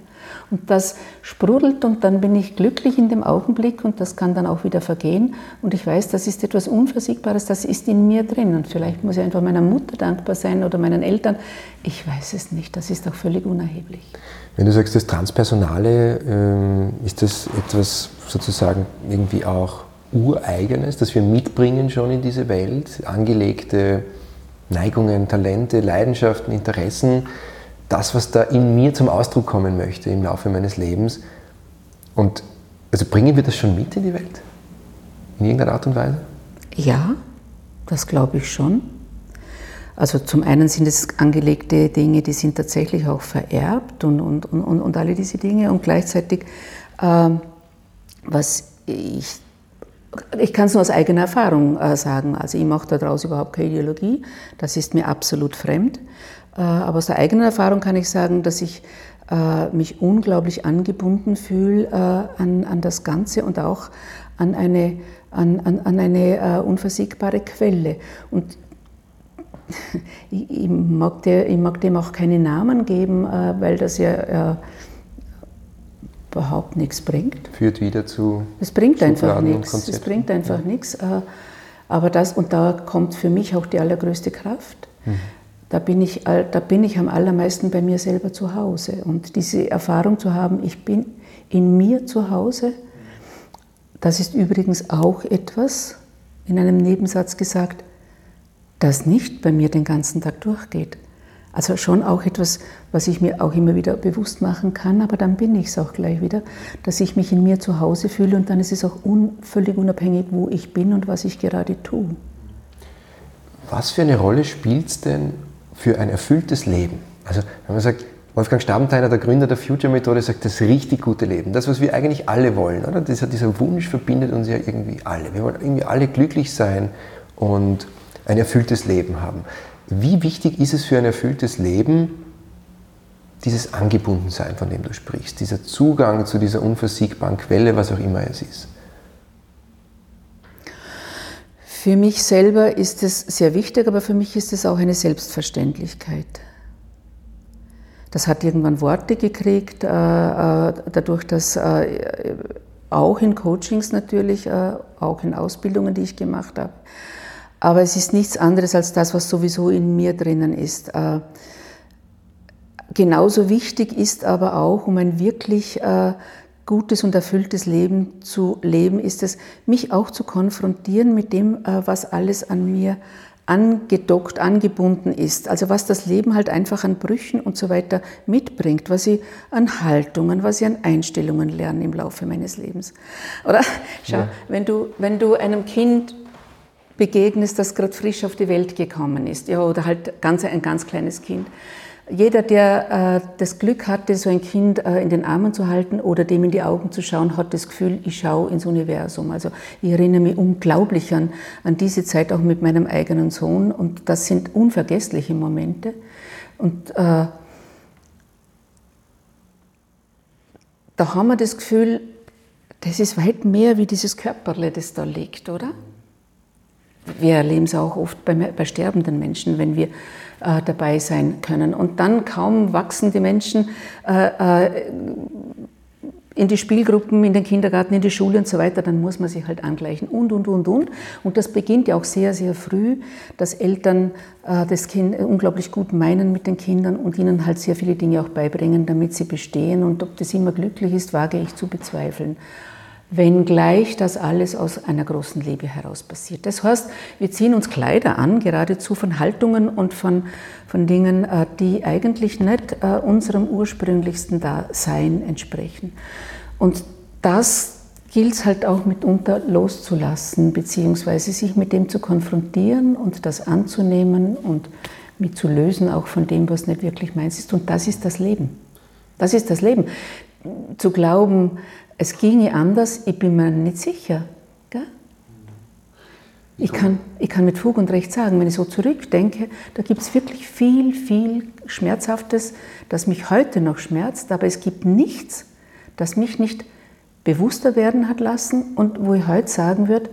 Und das sprudelt und dann bin ich glücklich in dem Augenblick und das kann dann auch wieder vergehen. Und ich weiß, das ist etwas Unversiegbares, das ist in mir drin. Und vielleicht muss ich einfach meiner Mutter dankbar sein oder meinen Eltern. Ich weiß es nicht, das ist auch völlig unerheblich. Wenn du sagst, das Transpersonale, ähm, ist das etwas sozusagen irgendwie auch Ureigenes, das wir mitbringen schon in diese Welt? Angelegte Neigungen, Talente, Leidenschaften, Interessen? Das, was da in mir zum Ausdruck kommen möchte im Laufe meines Lebens. Und also bringen wir das schon mit in die Welt? In irgendeiner Art und Weise? Ja, das glaube ich schon. Also zum einen sind es angelegte Dinge, die sind tatsächlich auch vererbt und, und, und, und alle diese Dinge. Und gleichzeitig, äh, was ich, ich kann es nur aus eigener Erfahrung äh, sagen, also ich mache daraus überhaupt keine Ideologie, das ist mir absolut fremd. Äh, aber aus der eigenen Erfahrung kann ich sagen, dass ich äh, mich unglaublich angebunden fühle äh, an, an das Ganze und auch an eine, an, an, an eine unversiegbare Quelle. Und ich, ich, mag der, ich, mag dem auch keine Namen geben, weil das ja überhaupt nichts bringt. Führt wieder zu. Es bringt einfach nichts. Es bringt einfach ja. nichts. Aber das, und da kommt für mich auch die allergrößte Kraft. Mhm. Da bin, ich, da bin ich am allermeisten bei mir selber zu Hause. Und diese Erfahrung zu haben, ich bin in mir zu Hause, das ist übrigens auch etwas, in einem Nebensatz gesagt, das nicht bei mir den ganzen Tag durchgeht. Also schon auch etwas, was ich mir auch immer wieder bewusst machen kann, aber dann bin ich es auch gleich wieder, dass ich mich in mir zu Hause fühle und dann ist es auch un, völlig unabhängig, wo ich bin und was ich gerade tue. Was für eine Rolle spielt es denn für ein erfülltes Leben? Also wenn man sagt, Wolfgang Stabenthaler, der Gründer der Future-Methode, sagt, das richtig gute Leben, das, was wir eigentlich alle wollen, oder? Dieser, dieser Wunsch verbindet uns ja irgendwie alle. Wir wollen irgendwie alle glücklich sein und ein erfülltes Leben haben. Wie wichtig ist es für ein erfülltes Leben, dieses Angebundensein, von dem du sprichst, dieser Zugang zu dieser unversiegbaren Quelle, was auch immer es ist? Für mich selber ist es sehr wichtig, aber für mich ist es auch eine Selbstverständlichkeit. Das hat irgendwann Worte gekriegt, äh, äh, dadurch, dass äh, auch in Coachings natürlich, auch in Ausbildungen, die ich gemacht habe, aber es ist nichts anderes als das, was sowieso in mir drinnen ist. Genauso wichtig ist aber auch, um ein wirklich gutes und erfülltes Leben zu leben, ist es, mich auch zu konfrontieren mit dem, äh, was alles an mir angedockt, angebunden ist. Also was das Leben halt einfach an Brüchen und so weiter mitbringt, was ich an Haltungen, was ich an Einstellungen lerne im Laufe meines Lebens. Oder schau, ja. wenn, du, wenn du einem Kind begegnest, das gerade frisch auf die Welt gekommen ist, ja, oder halt ganz, ein ganz kleines Kind. Jeder, der äh, das Glück hatte, so ein Kind äh, in den Armen zu halten oder dem in die Augen zu schauen, hat das Gefühl, ich schaue ins Universum. Also ich erinnere mich unglaublich an, an diese Zeit auch mit meinem eigenen Sohn und das sind unvergessliche Momente. Und äh, da haben wir das Gefühl, das ist weit mehr wie dieses Körperle, das da liegt, oder? wir erleben es auch oft bei, bei sterbenden Menschen, wenn wir äh, dabei sein können. Und dann kaum wachsen die Menschen äh, äh, in die Spielgruppen, in den Kindergarten, in die Schule und so weiter, dann muss man sich halt angleichen und, und, und, und. Und das beginnt ja auch sehr, sehr früh, dass Eltern äh, das Kind unglaublich gut meinen mit den Kindern und ihnen halt sehr viele Dinge auch beibringen, damit sie bestehen. Und ob das immer glücklich ist, wage ich zu bezweifeln wenngleich das alles aus einer großen Liebe heraus passiert. Das heißt, wir ziehen uns Kleider an, geradezu von Haltungen und von, von Dingen, äh, die eigentlich nicht äh, unserem ursprünglichsten Dasein entsprechen. Und das gilt es halt auch mitunter loszulassen, beziehungsweise sich mit dem zu konfrontieren und das anzunehmen und mit zu lösen, auch von dem, was nicht wirklich meins ist. Und das ist das Leben. Das ist das Leben. Zu glauben, es ginge anders, ich bin mir nicht sicher. Gell? Ich kann, ich kann mit Fug und Recht sagen, wenn ich so zurückdenke, da gibt es wirklich viel, viel Schmerzhaftes, das mich heute noch schmerzt, aber es gibt nichts, das mich nicht bewusster werden hat lassen und wo ich heute sagen würde,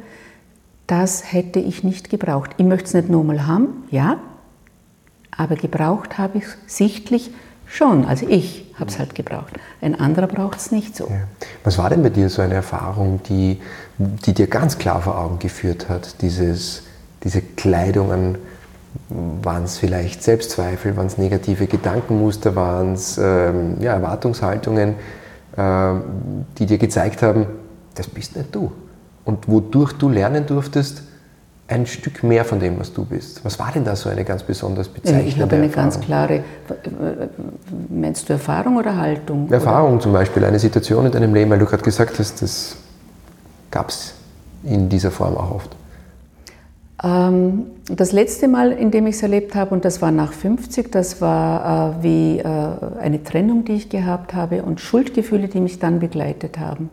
das hätte ich nicht gebraucht. Ich möchte es nicht nochmal haben, ja, aber gebraucht habe ich es sichtlich Schon, also ich habe es halt gebraucht. Ein anderer braucht es nicht so. Ja. Was war denn bei dir so eine Erfahrung, die, die dir ganz klar vor Augen geführt hat? Dieses, diese Kleidungen, waren es vielleicht Selbstzweifel, waren es negative Gedankenmuster, waren es ähm, ja, Erwartungshaltungen, äh, die dir gezeigt haben, das bist nicht du. Und wodurch du lernen durftest, ein Stück mehr von dem, was du bist. Was war denn da so eine ganz besonders bezeichnende Ich habe eine Erfahrung? ganz klare, meinst du Erfahrung oder Haltung? Erfahrung oder? zum Beispiel, eine Situation in deinem Leben, weil du gerade gesagt hast, das gab es in dieser Form auch oft. Ähm, das letzte Mal, in dem ich es erlebt habe, und das war nach 50, das war äh, wie äh, eine Trennung, die ich gehabt habe und Schuldgefühle, die mich dann begleitet haben.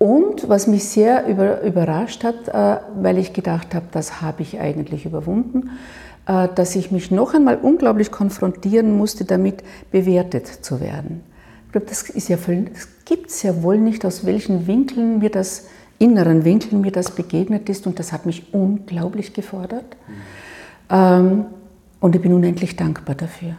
Und was mich sehr über, überrascht hat, äh, weil ich gedacht habe, das habe ich eigentlich überwunden, äh, dass ich mich noch einmal unglaublich konfrontieren musste, damit bewertet zu werden. Ich glaube, das, ja das gibt es ja wohl nicht, aus welchen Winkeln mir das inneren Winkeln mir das begegnet ist und das hat mich unglaublich gefordert. Ähm, und ich bin unendlich dankbar dafür.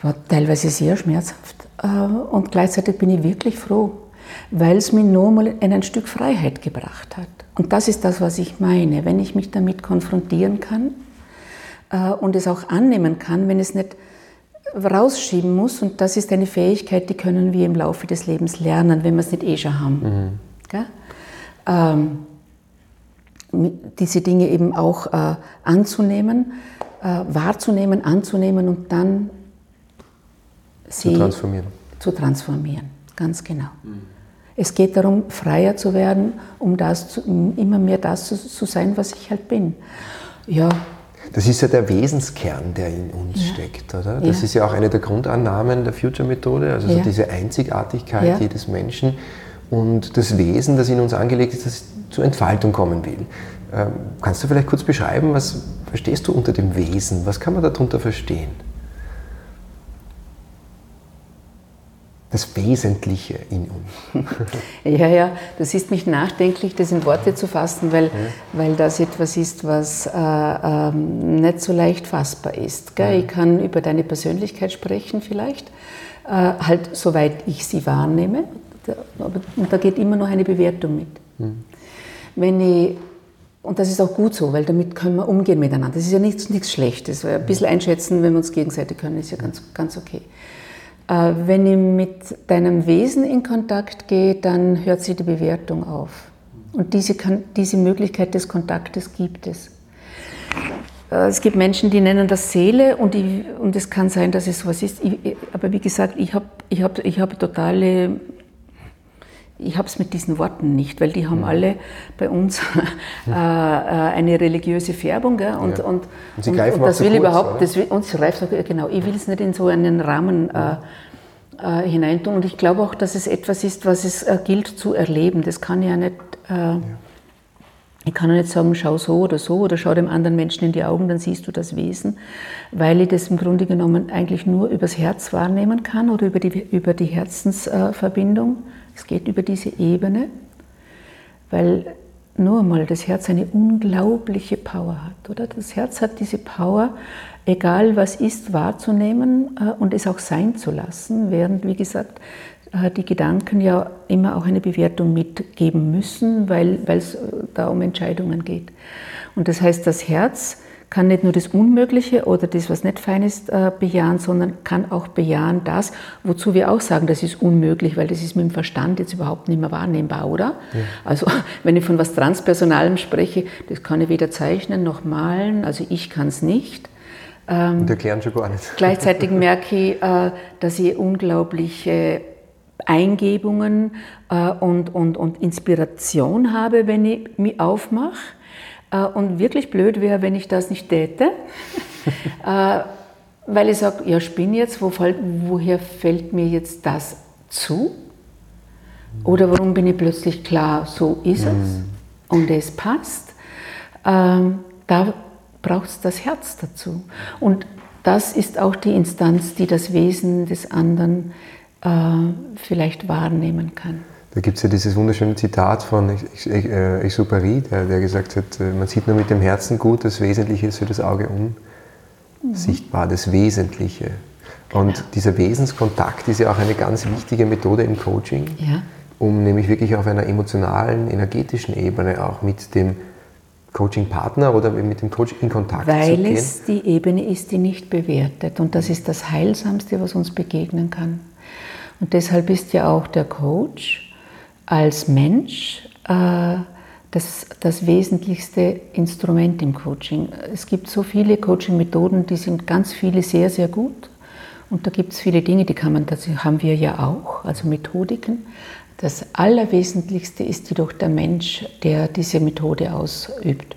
War teilweise sehr schmerzhaft äh, und gleichzeitig bin ich wirklich froh, weil es mir nur mal in ein Stück Freiheit gebracht hat. Und das ist das, was ich meine. Wenn ich mich damit konfrontieren kann äh, und es auch annehmen kann, wenn es nicht rausschieben muss, und das ist eine Fähigkeit, die können wir im Laufe des Lebens lernen, wenn wir es nicht eh schon haben. Mhm. Ähm, diese Dinge eben auch äh, anzunehmen, äh, wahrzunehmen, anzunehmen und dann sie zu transformieren. Zu transformieren, ganz genau. Mhm. Es geht darum, freier zu werden, um das zu, immer mehr das zu, zu, sein, was ich halt bin. Ja. Das ist ja der Wesenskern, der in uns ja. steckt, oder? Das ja. ist ja auch eine der Grundannahmen der Future-Methode, also ja. so diese Einzigartigkeit jedes Menschen und das Wesen, das in uns angelegt ist, das zur Entfaltung kommen will. Ähm, kannst du vielleicht kurz beschreiben, was verstehst du unter dem Wesen? Was kann man darunter verstehen? Das Wesentliche in uns. ja, ja, das ist mich nachdenklich, das in Worte zu fassen, weil, ja. weil das etwas ist, was äh, ähm, nicht so leicht fassbar ist. Ja. Ich kann über deine Persönlichkeit sprechen vielleicht, äh, halt soweit ich sie wahrnehme, aber, und da geht immer noch eine Bewertung mit. Mhm. Wenn ich und das ist auch gut so, weil damit können wir umgehen miteinander. Das ist ja nichts, nichts Schlechtes. Ein bisschen einschätzen, wenn wir uns gegenseitig können, ist ja ganz, ganz okay. Äh, wenn ich mit deinem Wesen in Kontakt gehe, dann hört sich die Bewertung auf. Und diese, diese Möglichkeit des Kontaktes gibt es. Äh, es gibt Menschen, die nennen das Seele und, ich, und es kann sein, dass es sowas ist. Ich, aber wie gesagt, ich habe ich hab, ich hab totale ich habe es mit diesen Worten nicht, weil die haben ja. alle bei uns äh, eine religiöse Färbung. Gell? Und, ja. und, und, greifen und das will kurz, überhaupt, das will, und sie greift auch, genau, ich will es nicht in so einen Rahmen äh, äh, hineintun. Und ich glaube auch, dass es etwas ist, was es äh, gilt zu erleben. Das kann ja nicht, äh, ja. ich kann ja nicht sagen, schau so oder so oder schau dem anderen Menschen in die Augen, dann siehst du das Wesen, weil ich das im Grunde genommen eigentlich nur übers Herz wahrnehmen kann oder über die, über die Herzensverbindung. Es geht über diese Ebene, weil nur mal das Herz eine unglaubliche Power hat, oder? Das Herz hat diese Power, egal was ist, wahrzunehmen äh, und es auch sein zu lassen, während, wie gesagt, äh, die Gedanken ja immer auch eine Bewertung mitgeben müssen, weil es äh, da um Entscheidungen geht. Und das heißt, das Herz kann nicht nur das Unmögliche oder das, was nicht fein ist, äh, bejahen, sondern kann auch bejahen das, wozu wir auch sagen, das ist unmöglich, weil das ist mit dem Verstand jetzt überhaupt nicht mehr wahrnehmbar, oder? Ja. Also wenn ich von was Transpersonalem spreche, das kann ich weder zeichnen noch malen, also ich kann es nicht. Ähm, Und erklären schon gar nicht. Gleichzeitig merke ich, äh, dass ich unglaubliche Eingebungen äh, und, und, und Inspiration habe, wenn ich mich aufmache. Äh, und wirklich blöd wäre, wenn ich das nicht täte, äh, weil ich sage, ja, spinn jetzt, wo fällt, woher fällt mir jetzt das zu? Oder warum bin ich plötzlich klar, so ist es mhm. und es passt? Ähm, da braucht es das Herz dazu. Und das ist auch die Instanz, die das Wesen des anderen äh, vielleicht wahrnehmen kann. Da gibt es ja dieses wunderschöne Zitat von äh, Exupéry, der, der gesagt hat, äh, man sieht nur mit dem Herzen gut, das Wesentliche ist für das Auge unsichtbar, das Wesentliche. Und dieser Wesenskontakt ist ja auch eine ganz wichtige Methode im Coaching, ja. um nämlich wirklich auf einer emotionalen, energetischen Ebene auch mit dem Coaching-Partner oder mit dem Coach in Kontakt Weil zu gehen. Weil es die Ebene ist, die nicht bewertet. Und das ist das Heilsamste, was uns begegnen kann. Und deshalb ist ja auch der Coach als Mensch äh, das, das wesentlichste Instrument im Coaching. Es gibt so viele Coaching-Methoden, die sind ganz viele sehr, sehr gut. Und da gibt es viele Dinge, die kann man, das haben wir ja auch, also Methodiken. Das Allerwesentlichste ist jedoch der Mensch, der diese Methode ausübt.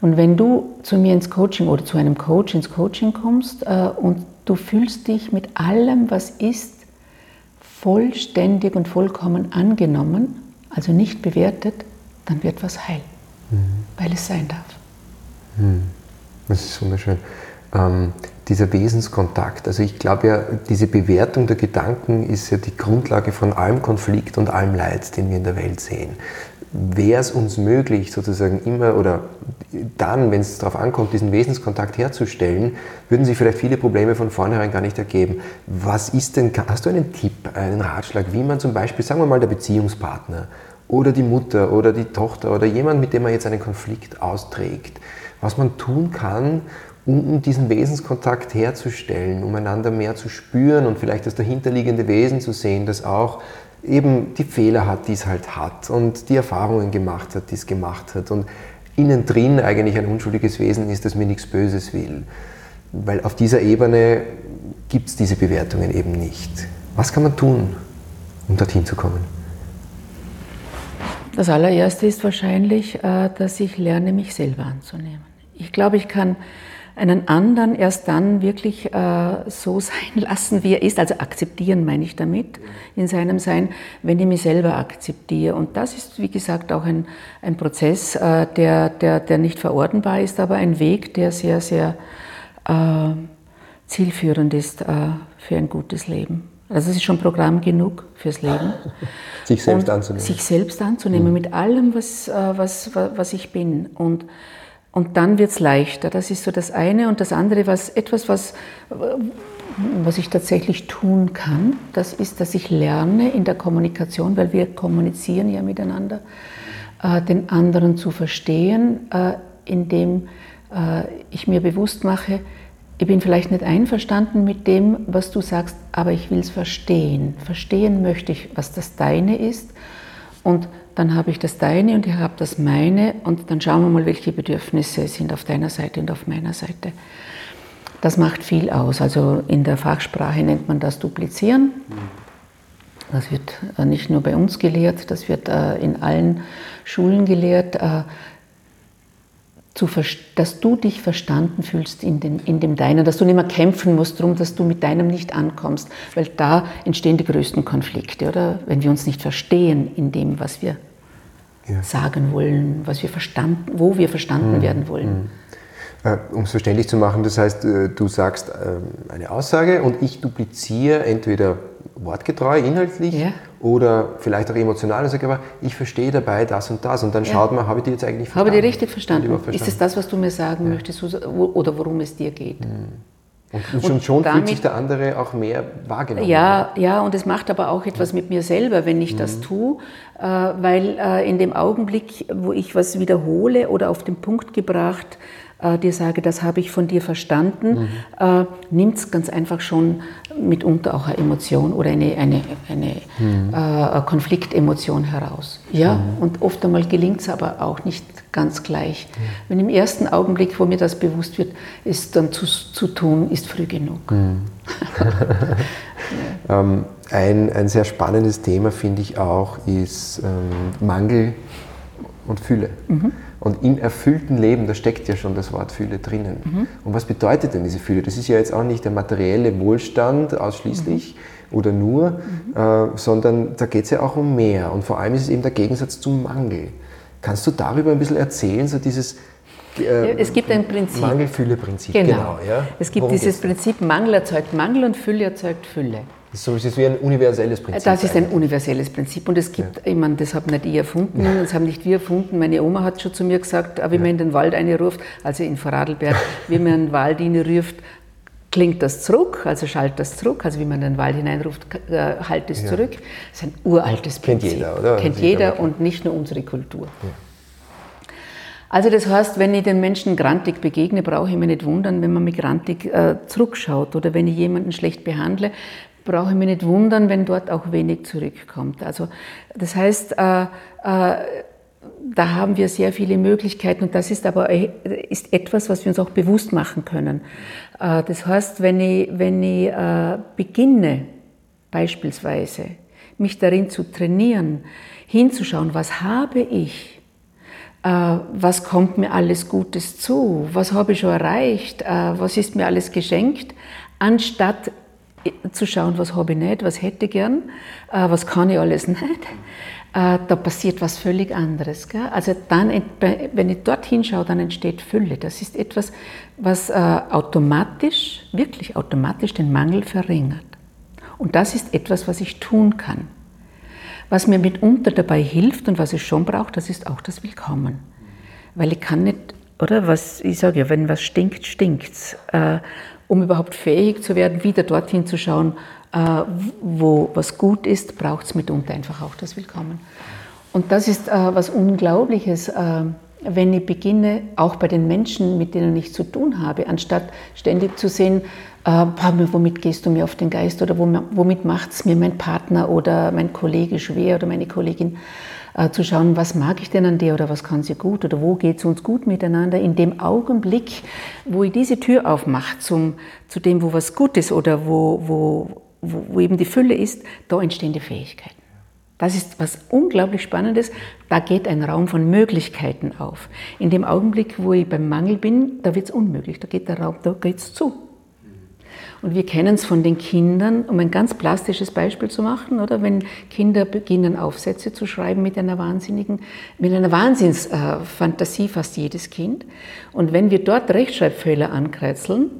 Und wenn du zu mir ins Coaching oder zu einem Coach ins Coaching kommst äh, und du fühlst dich mit allem, was ist, vollständig und vollkommen angenommen, also nicht bewertet, dann wird was heil, mhm. weil es sein darf. Mhm. Das ist wunderschön. Ähm, dieser Wesenskontakt, also ich glaube ja, diese Bewertung der Gedanken ist ja die Grundlage von allem Konflikt und allem Leid, den wir in der Welt sehen. Wäre es uns möglich, sozusagen immer oder dann, wenn es darauf ankommt, diesen Wesenskontakt herzustellen, würden sich vielleicht viele Probleme von vornherein gar nicht ergeben. Was ist denn, hast du einen Tipp, einen Ratschlag, wie man zum Beispiel, sagen wir mal, der Beziehungspartner oder die Mutter oder die Tochter oder jemand, mit dem man jetzt einen Konflikt austrägt, was man tun kann, um diesen Wesenskontakt herzustellen, um einander mehr zu spüren und vielleicht das dahinterliegende Wesen zu sehen, das auch eben die Fehler hat, die es halt hat und die Erfahrungen gemacht hat, die es gemacht hat und innen drin eigentlich ein unschuldiges Wesen ist, das mir nichts Böses will. Weil auf dieser Ebene gibt es diese Bewertungen eben nicht. Was kann man tun, um dorthin zu kommen? Das allererste ist wahrscheinlich, äh, dass ich lerne, mich selber anzunehmen. Ich glaube, ich kann einen anderen erst dann wirklich äh, so sein lassen, wie er ist, also akzeptieren meine ich damit in seinem Sein, wenn ich mich selber akzeptiere. Und das ist, wie gesagt, auch ein, ein Prozess, äh, der, der, der nicht verordnbar ist, aber ein Weg, der sehr, sehr äh, zielführend ist äh, für ein gutes Leben. Also es ist schon Programm genug fürs Leben. sich selbst und anzunehmen. Sich selbst anzunehmen mhm. mit allem, was, äh, was, was ich bin. Und und dann wird es leichter. Das ist so das eine. Und das andere, was etwas, was, was ich tatsächlich tun kann, das ist, dass ich lerne in der Kommunikation, weil wir kommunizieren ja miteinander, äh, den anderen zu verstehen, äh, indem äh, ich mir bewusst mache, ich bin vielleicht nicht einverstanden mit dem, was du sagst, aber ich will es verstehen. Verstehen möchte ich, was das Deine ist. Und dann habe ich das deine und ich habe das meine und dann schauen wir mal, welche Bedürfnisse sind auf deiner Seite und auf meiner Seite. Das macht viel aus. Also in der Fachsprache nennt man das Duplizieren. Das wird äh, nicht nur bei uns gelehrt, das wird äh, in allen Schulen gelehrt. Zu, dass du dich verstanden fühlst in, den, in dem Deinen, dass du nicht mehr kämpfen musst darum, dass du mit Deinem nicht ankommst, weil da entstehen die größten Konflikte, oder? Wenn wir uns nicht verstehen in dem, was wir ja. sagen wollen, was wir verstanden, wo wir verstanden mhm. werden wollen. Äh, um es verständlich zu machen, das heißt, äh, du sagst äh, eine Aussage und ich dupliziere entweder wortgetreu, inhaltlich ja. oder vielleicht auch emotional und sage aber, ich verstehe dabei das und das und dann ja. schaut man, habe ich die jetzt eigentlich verstanden? Habe ich die richtig verstanden? verstanden? Ist es das, was du mir sagen ja. möchtest oder worum es dir geht? Mhm. Und, schon, schon damit, fühlt sich der andere auch mehr wahrgenommen. Ja, ja, und es macht aber auch etwas mit mir selber, wenn ich mhm. das tue, äh, weil in dem Augenblick, wo ich was wiederhole oder auf den Punkt gebracht, äh, dir sage, das habe ich von dir verstanden, mhm. äh, nimmt es ganz einfach schon mitunter auch eine Emotion oder eine, eine, eine mhm. äh, Konfliktemotion heraus. Ja, mhm. und oft einmal gelingt es aber auch nicht ganz gleich. Mhm. Wenn im ersten Augenblick, wo mir das bewusst wird, ist dann zu, zu tun, ist früh genug. Mhm. ja. ähm, ein, ein sehr spannendes Thema finde ich auch ist ähm, Mangel und Fülle. Mhm. Und im erfüllten Leben, da steckt ja schon das Wort Fülle drinnen. Mhm. Und was bedeutet denn diese Fülle? Das ist ja jetzt auch nicht der materielle Wohlstand ausschließlich mhm. oder nur, mhm. äh, sondern da geht es ja auch um mehr. Und vor allem ist es eben der Gegensatz zum Mangel. Kannst du darüber ein bisschen erzählen, so dieses äh, es gibt ein Prinzip. Mangel-Fülle-Prinzip, genau. genau ja? Es gibt Worum dieses Prinzip, Mangel erzeugt Mangel und Fülle erzeugt Fülle. Das ist wie ein universelles Prinzip. Das ist ein universelles Prinzip und es gibt, ja. ich meine, das haben nicht ich erfunden, ja. das haben nicht wir erfunden. Meine Oma hat schon zu mir gesagt, wie ja. man in den Wald eine ruft, also in Vorarlberg, wie man einen Wald ruft, klingt das zurück, also schaltet das zurück, also wie man in den Wald hineinruft, äh, halt es zurück. Das ist ein uraltes Prinzip. Kennt jeder, oder? Kennt jeder und nicht nur unsere Kultur. Also das heißt, wenn ich den Menschen grantig begegne, brauche ich mich nicht wundern, wenn man mich grantig äh, zurückschaut oder wenn ich jemanden schlecht behandle, brauche ich mich nicht wundern, wenn dort auch wenig zurückkommt. Also das heißt, äh, äh, da haben wir sehr viele Möglichkeiten und das ist aber ist etwas, was wir uns auch bewusst machen können. Äh, das heißt, wenn ich, wenn ich äh, beginne, beispielsweise, mich darin zu trainieren, hinzuschauen, was habe ich, äh, was kommt mir alles Gutes zu, was habe ich schon erreicht, äh, was ist mir alles geschenkt, anstatt zu schauen, was habe ich nicht, was hätte ich gern, äh, was kann ich alles nicht. Äh, da passiert was völlig anderes. Also dann, wenn ich dorthin schaue, dann entsteht Fülle. Das ist etwas, was äh, automatisch, wirklich automatisch den Mangel verringert. Und das ist etwas, was ich tun kann. Was mir mitunter dabei hilft und was es schon braucht, das ist auch das Willkommen. Weil ich kann nicht, oder was ich sage ja, wenn was stinkt, stinkt's. Um überhaupt fähig zu werden, wieder dorthin zu schauen, äh, wo was gut ist, braucht es mitunter einfach auch das Willkommen. Und das ist äh, was Unglaubliches, äh, wenn ich beginne, auch bei den Menschen, mit denen ich zu tun habe, anstatt ständig zu sehen, womit gehst du mir auf den Geist oder womit macht es mir mein Partner oder mein Kollege schwer oder meine Kollegin, äh, zu schauen, was mag ich denn an der oder was kann sie gut oder wo geht es uns gut miteinander. In dem Augenblick, wo ich diese Tür aufmache zum, zu dem, wo was gut ist oder wo, wo, wo, wo eben die Fülle ist, da entstehen die Fähigkeiten. Das ist was unglaublich Spannendes. Da geht ein Raum von Möglichkeiten auf. In dem Augenblick, wo ich beim Mangel bin, da wird es unmöglich. Da geht der Raum, da geht es zu. Und wir kennen es von den Kindern, um ein ganz plastisches Beispiel zu machen, oder wenn Kinder beginnen Aufsätze zu schreiben mit einer wahnsinnigen, mit einer Wahnsinnsfantasie, fast jedes Kind. Und wenn wir dort Rechtschreibfehler ankreuzeln,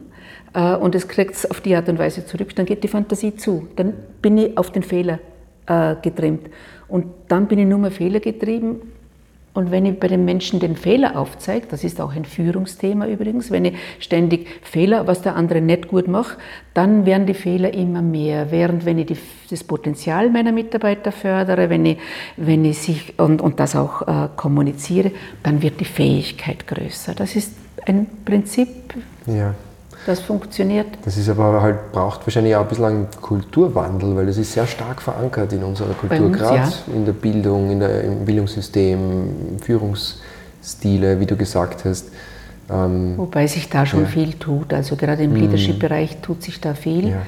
äh, und es kriegt es auf die Art und Weise zurück, dann geht die Fantasie zu. Dann bin ich auf den Fehler äh, getrimmt. Und dann bin ich nur mehr Fehler getrieben und wenn ich bei den Menschen den Fehler aufzeige, das ist auch ein Führungsthema übrigens, wenn ich ständig Fehler, was der andere nicht gut macht, dann werden die Fehler immer mehr. Während wenn ich die, das Potenzial meiner Mitarbeiter fördere, wenn ich, wenn ich sich und, und das auch äh, kommuniziere, dann wird die Fähigkeit größer. Das ist ein Prinzip. Ja das funktioniert. Das ist aber halt, braucht wahrscheinlich auch ein bisschen einen Kulturwandel, weil das ist sehr stark verankert in unserer Kultur, gerade ja. in der Bildung, in der, im Bildungssystem, Führungsstile, wie du gesagt hast. Ähm, Wobei sich da schon ja. viel tut, also gerade im mhm. Leadership-Bereich tut sich da viel. Ja.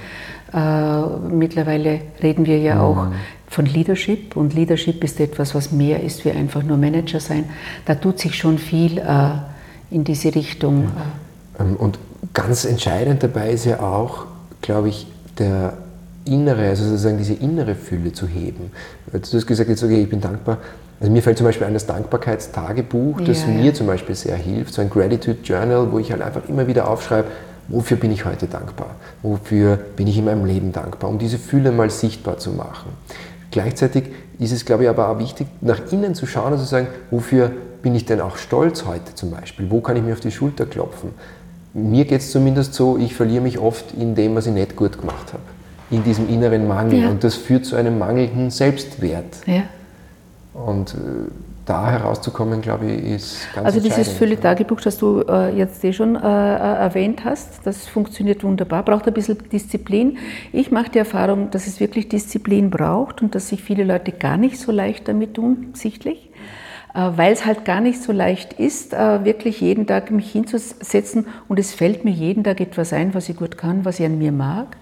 Äh, mittlerweile reden wir ja mhm. auch von Leadership und Leadership ist etwas, was mehr ist wie einfach nur Manager sein. Da tut sich schon viel äh, in diese Richtung. Ähm, und ganz entscheidend dabei ist ja auch, glaube ich, der innere, also sozusagen diese innere Fülle zu heben. Du hast gesagt, jetzt, okay, ich bin dankbar. Also mir fällt zum Beispiel ein das Dankbarkeitstagebuch, das ja, mir ja. zum Beispiel sehr hilft, so ein Gratitude Journal, wo ich halt einfach immer wieder aufschreibe, wofür bin ich heute dankbar, wofür bin ich in meinem Leben dankbar, um diese Fülle mal sichtbar zu machen. Gleichzeitig ist es, glaube ich, aber auch wichtig, nach innen zu schauen und zu sagen, wofür bin ich denn auch stolz heute zum Beispiel, wo kann ich mir auf die Schulter klopfen, mir geht es zumindest so, ich verliere mich oft in dem, was ich nicht gut gemacht habe. In diesem inneren Mangel. Ja. Und das führt zu einem mangelnden Selbstwert. Ja. Und äh, da herauszukommen, glaube ich, ist ganz Also dieses Fülle-Tagebuch, das du äh, jetzt eh schon äh, äh, erwähnt hast, das funktioniert wunderbar, braucht ein bisschen Disziplin. Ich mache die Erfahrung, dass es wirklich Disziplin braucht und dass sich viele Leute gar nicht so leicht damit tun, sichtlich. Äh, weil es halt gar nicht so leicht ist, äh, wirklich jeden Tag mich hinzusetzen und es fällt mir jeden Tag etwas ein, was ich gut kann, was ich an mir mag.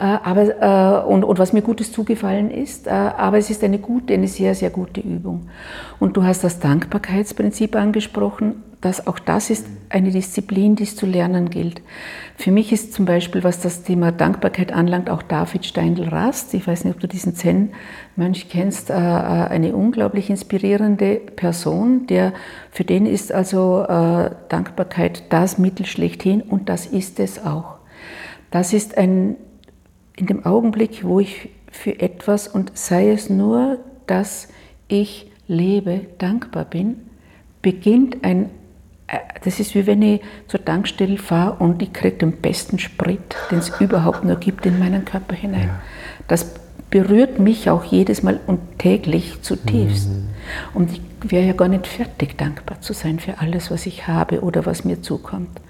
Äh, aber, und, und was mir Gutes zugefallen ist, aber es ist eine gute, eine sehr, sehr gute Übung. Und du hast das Dankbarkeitsprinzip angesprochen dass auch das ist eine Disziplin, die es zu lernen gilt. Für mich ist zum Beispiel, was das Thema Dankbarkeit anlangt, auch David Steindl-Rast, ich weiß nicht, ob du diesen Zen-Mönch kennst, äh, äh, eine unglaublich inspirierende Person, der, für den ist also äh, Dankbarkeit das Mittel schlechthin und das ist es auch. Das ist ein, in dem Augenblick, wo ich für etwas und sei es nur, dass ich lebe, dankbar bin, beginnt ein äh, das ist wie wenn ich zur Tankstelle fahre und ich kriege den besten Sprit, den es überhaupt nur gibt, in meinen Körper hinein. Ja. Das berührt mich auch jedes Mal und täglich zutiefst. Mhm. Und ich wäre ja gar nicht fertig, dankbar zu sein für alles, was ich habe oder was mir zukommt.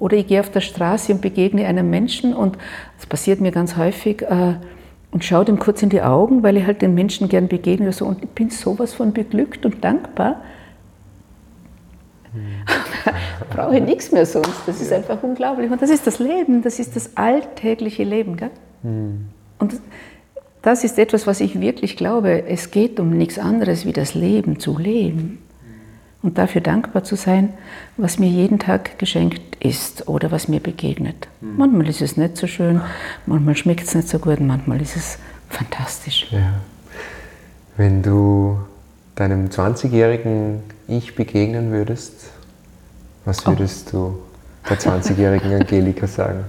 Oder ich gehe auf der Straße und begegne einem Menschen und das passiert mir ganz häufig äh, und schaue dem kurz in die Augen, weil ich halt den Menschen gern begegne so, und ich bin sowas von beglückt und dankbar Brauche ich nichts mehr sonst. Das ist einfach unglaublich. Und das ist das Leben, das ist das alltägliche Leben. Gell? Mhm. Und das ist etwas, was ich wirklich glaube. Es geht um nichts anderes, wie das Leben zu leben. Und dafür dankbar zu sein, was mir jeden Tag geschenkt ist oder was mir begegnet. Mhm. Manchmal ist es nicht so schön, manchmal schmeckt es nicht so gut, manchmal ist es fantastisch. Ja. Wenn du deinem 20-jährigen Ich begegnen würdest, was oh. würdest oh. du der 20-jährigen Angelika sagen?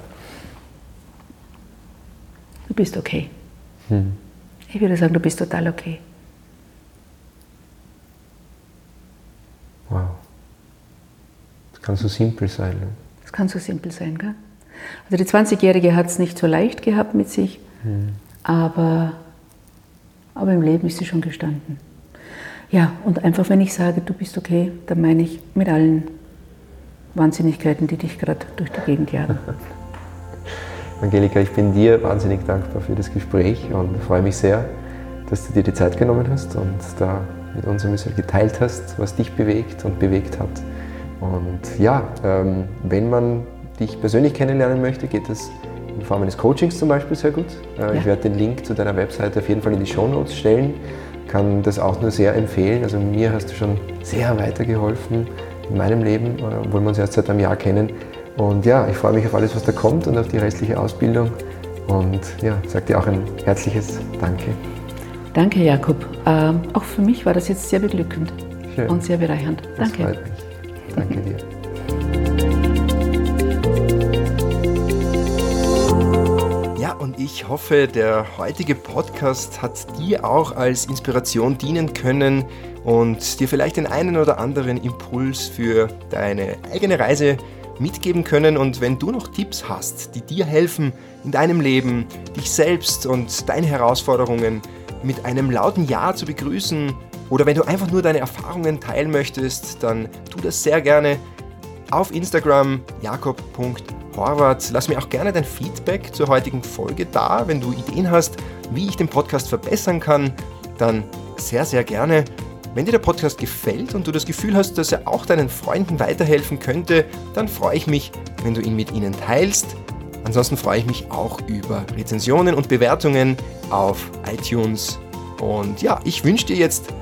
Du bist okay. Hm. Ich würde sagen, du bist total okay. Wow. Das kann so simpel sein. Das kann so simpel sein, gell? Also die 20-Jährige hat es nicht so leicht gehabt mit sich, hm. aber, aber im Leben ist sie schon gestanden. Ja, und einfach wenn ich sage, du bist okay, dann meine ich mit allen Wahnsinnigkeiten, die dich gerade durch die Gegend jagen. Angelika, ich bin dir wahnsinnig dankbar für das Gespräch und freue mich sehr, dass du dir die Zeit genommen hast und da mit uns ein bisschen geteilt hast, was dich bewegt und bewegt hat. Und ja, ähm, wenn man dich persönlich kennenlernen möchte, geht das in Form eines Coachings zum Beispiel sehr gut. Äh, ja. Ich werde den Link zu deiner Webseite auf jeden Fall in die Show Notes stellen. Kann das auch nur sehr empfehlen. Also mir hast du schon sehr weitergeholfen in meinem Leben, äh, obwohl wir uns erst seit einem Jahr kennen. Und ja, ich freue mich auf alles, was da kommt und auf die restliche Ausbildung. Und ja, sage dir auch ein herzliches Danke. Danke, Jakob. Ähm, auch für mich war das jetzt sehr beglückend Schön. und sehr bereichernd. Das Danke. Freut mich. Danke dir. Ja, und ich hoffe, der heutige Podcast hat dir auch als Inspiration dienen können und dir vielleicht den einen oder anderen Impuls für deine eigene Reise mitgeben können. Und wenn du noch Tipps hast, die dir helfen in deinem Leben, dich selbst und deine Herausforderungen mit einem lauten Ja zu begrüßen oder wenn du einfach nur deine Erfahrungen teilen möchtest, dann tu das sehr gerne auf Instagram jakob.horvath. Lass mir auch gerne dein Feedback zur heutigen Folge da. Wenn du Ideen hast, wie ich den Podcast verbessern kann, dann sehr, sehr gerne. Wenn dir der Podcast gefällt und du das Gefühl hast, dass er auch deinen Freunden weiterhelfen könnte, dann freue ich mich, wenn du ihn mit ihnen teilst. Ansonsten freue ich mich auch über Rezensionen und Bewertungen auf iTunes. Und ja, ich wünsche dir jetzt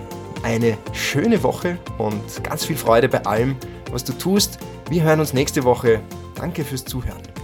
eine schöne Woche und ganz viel Freude bei allem, was du tust. Wir hören uns nächste Woche. Danke fürs Zuhören.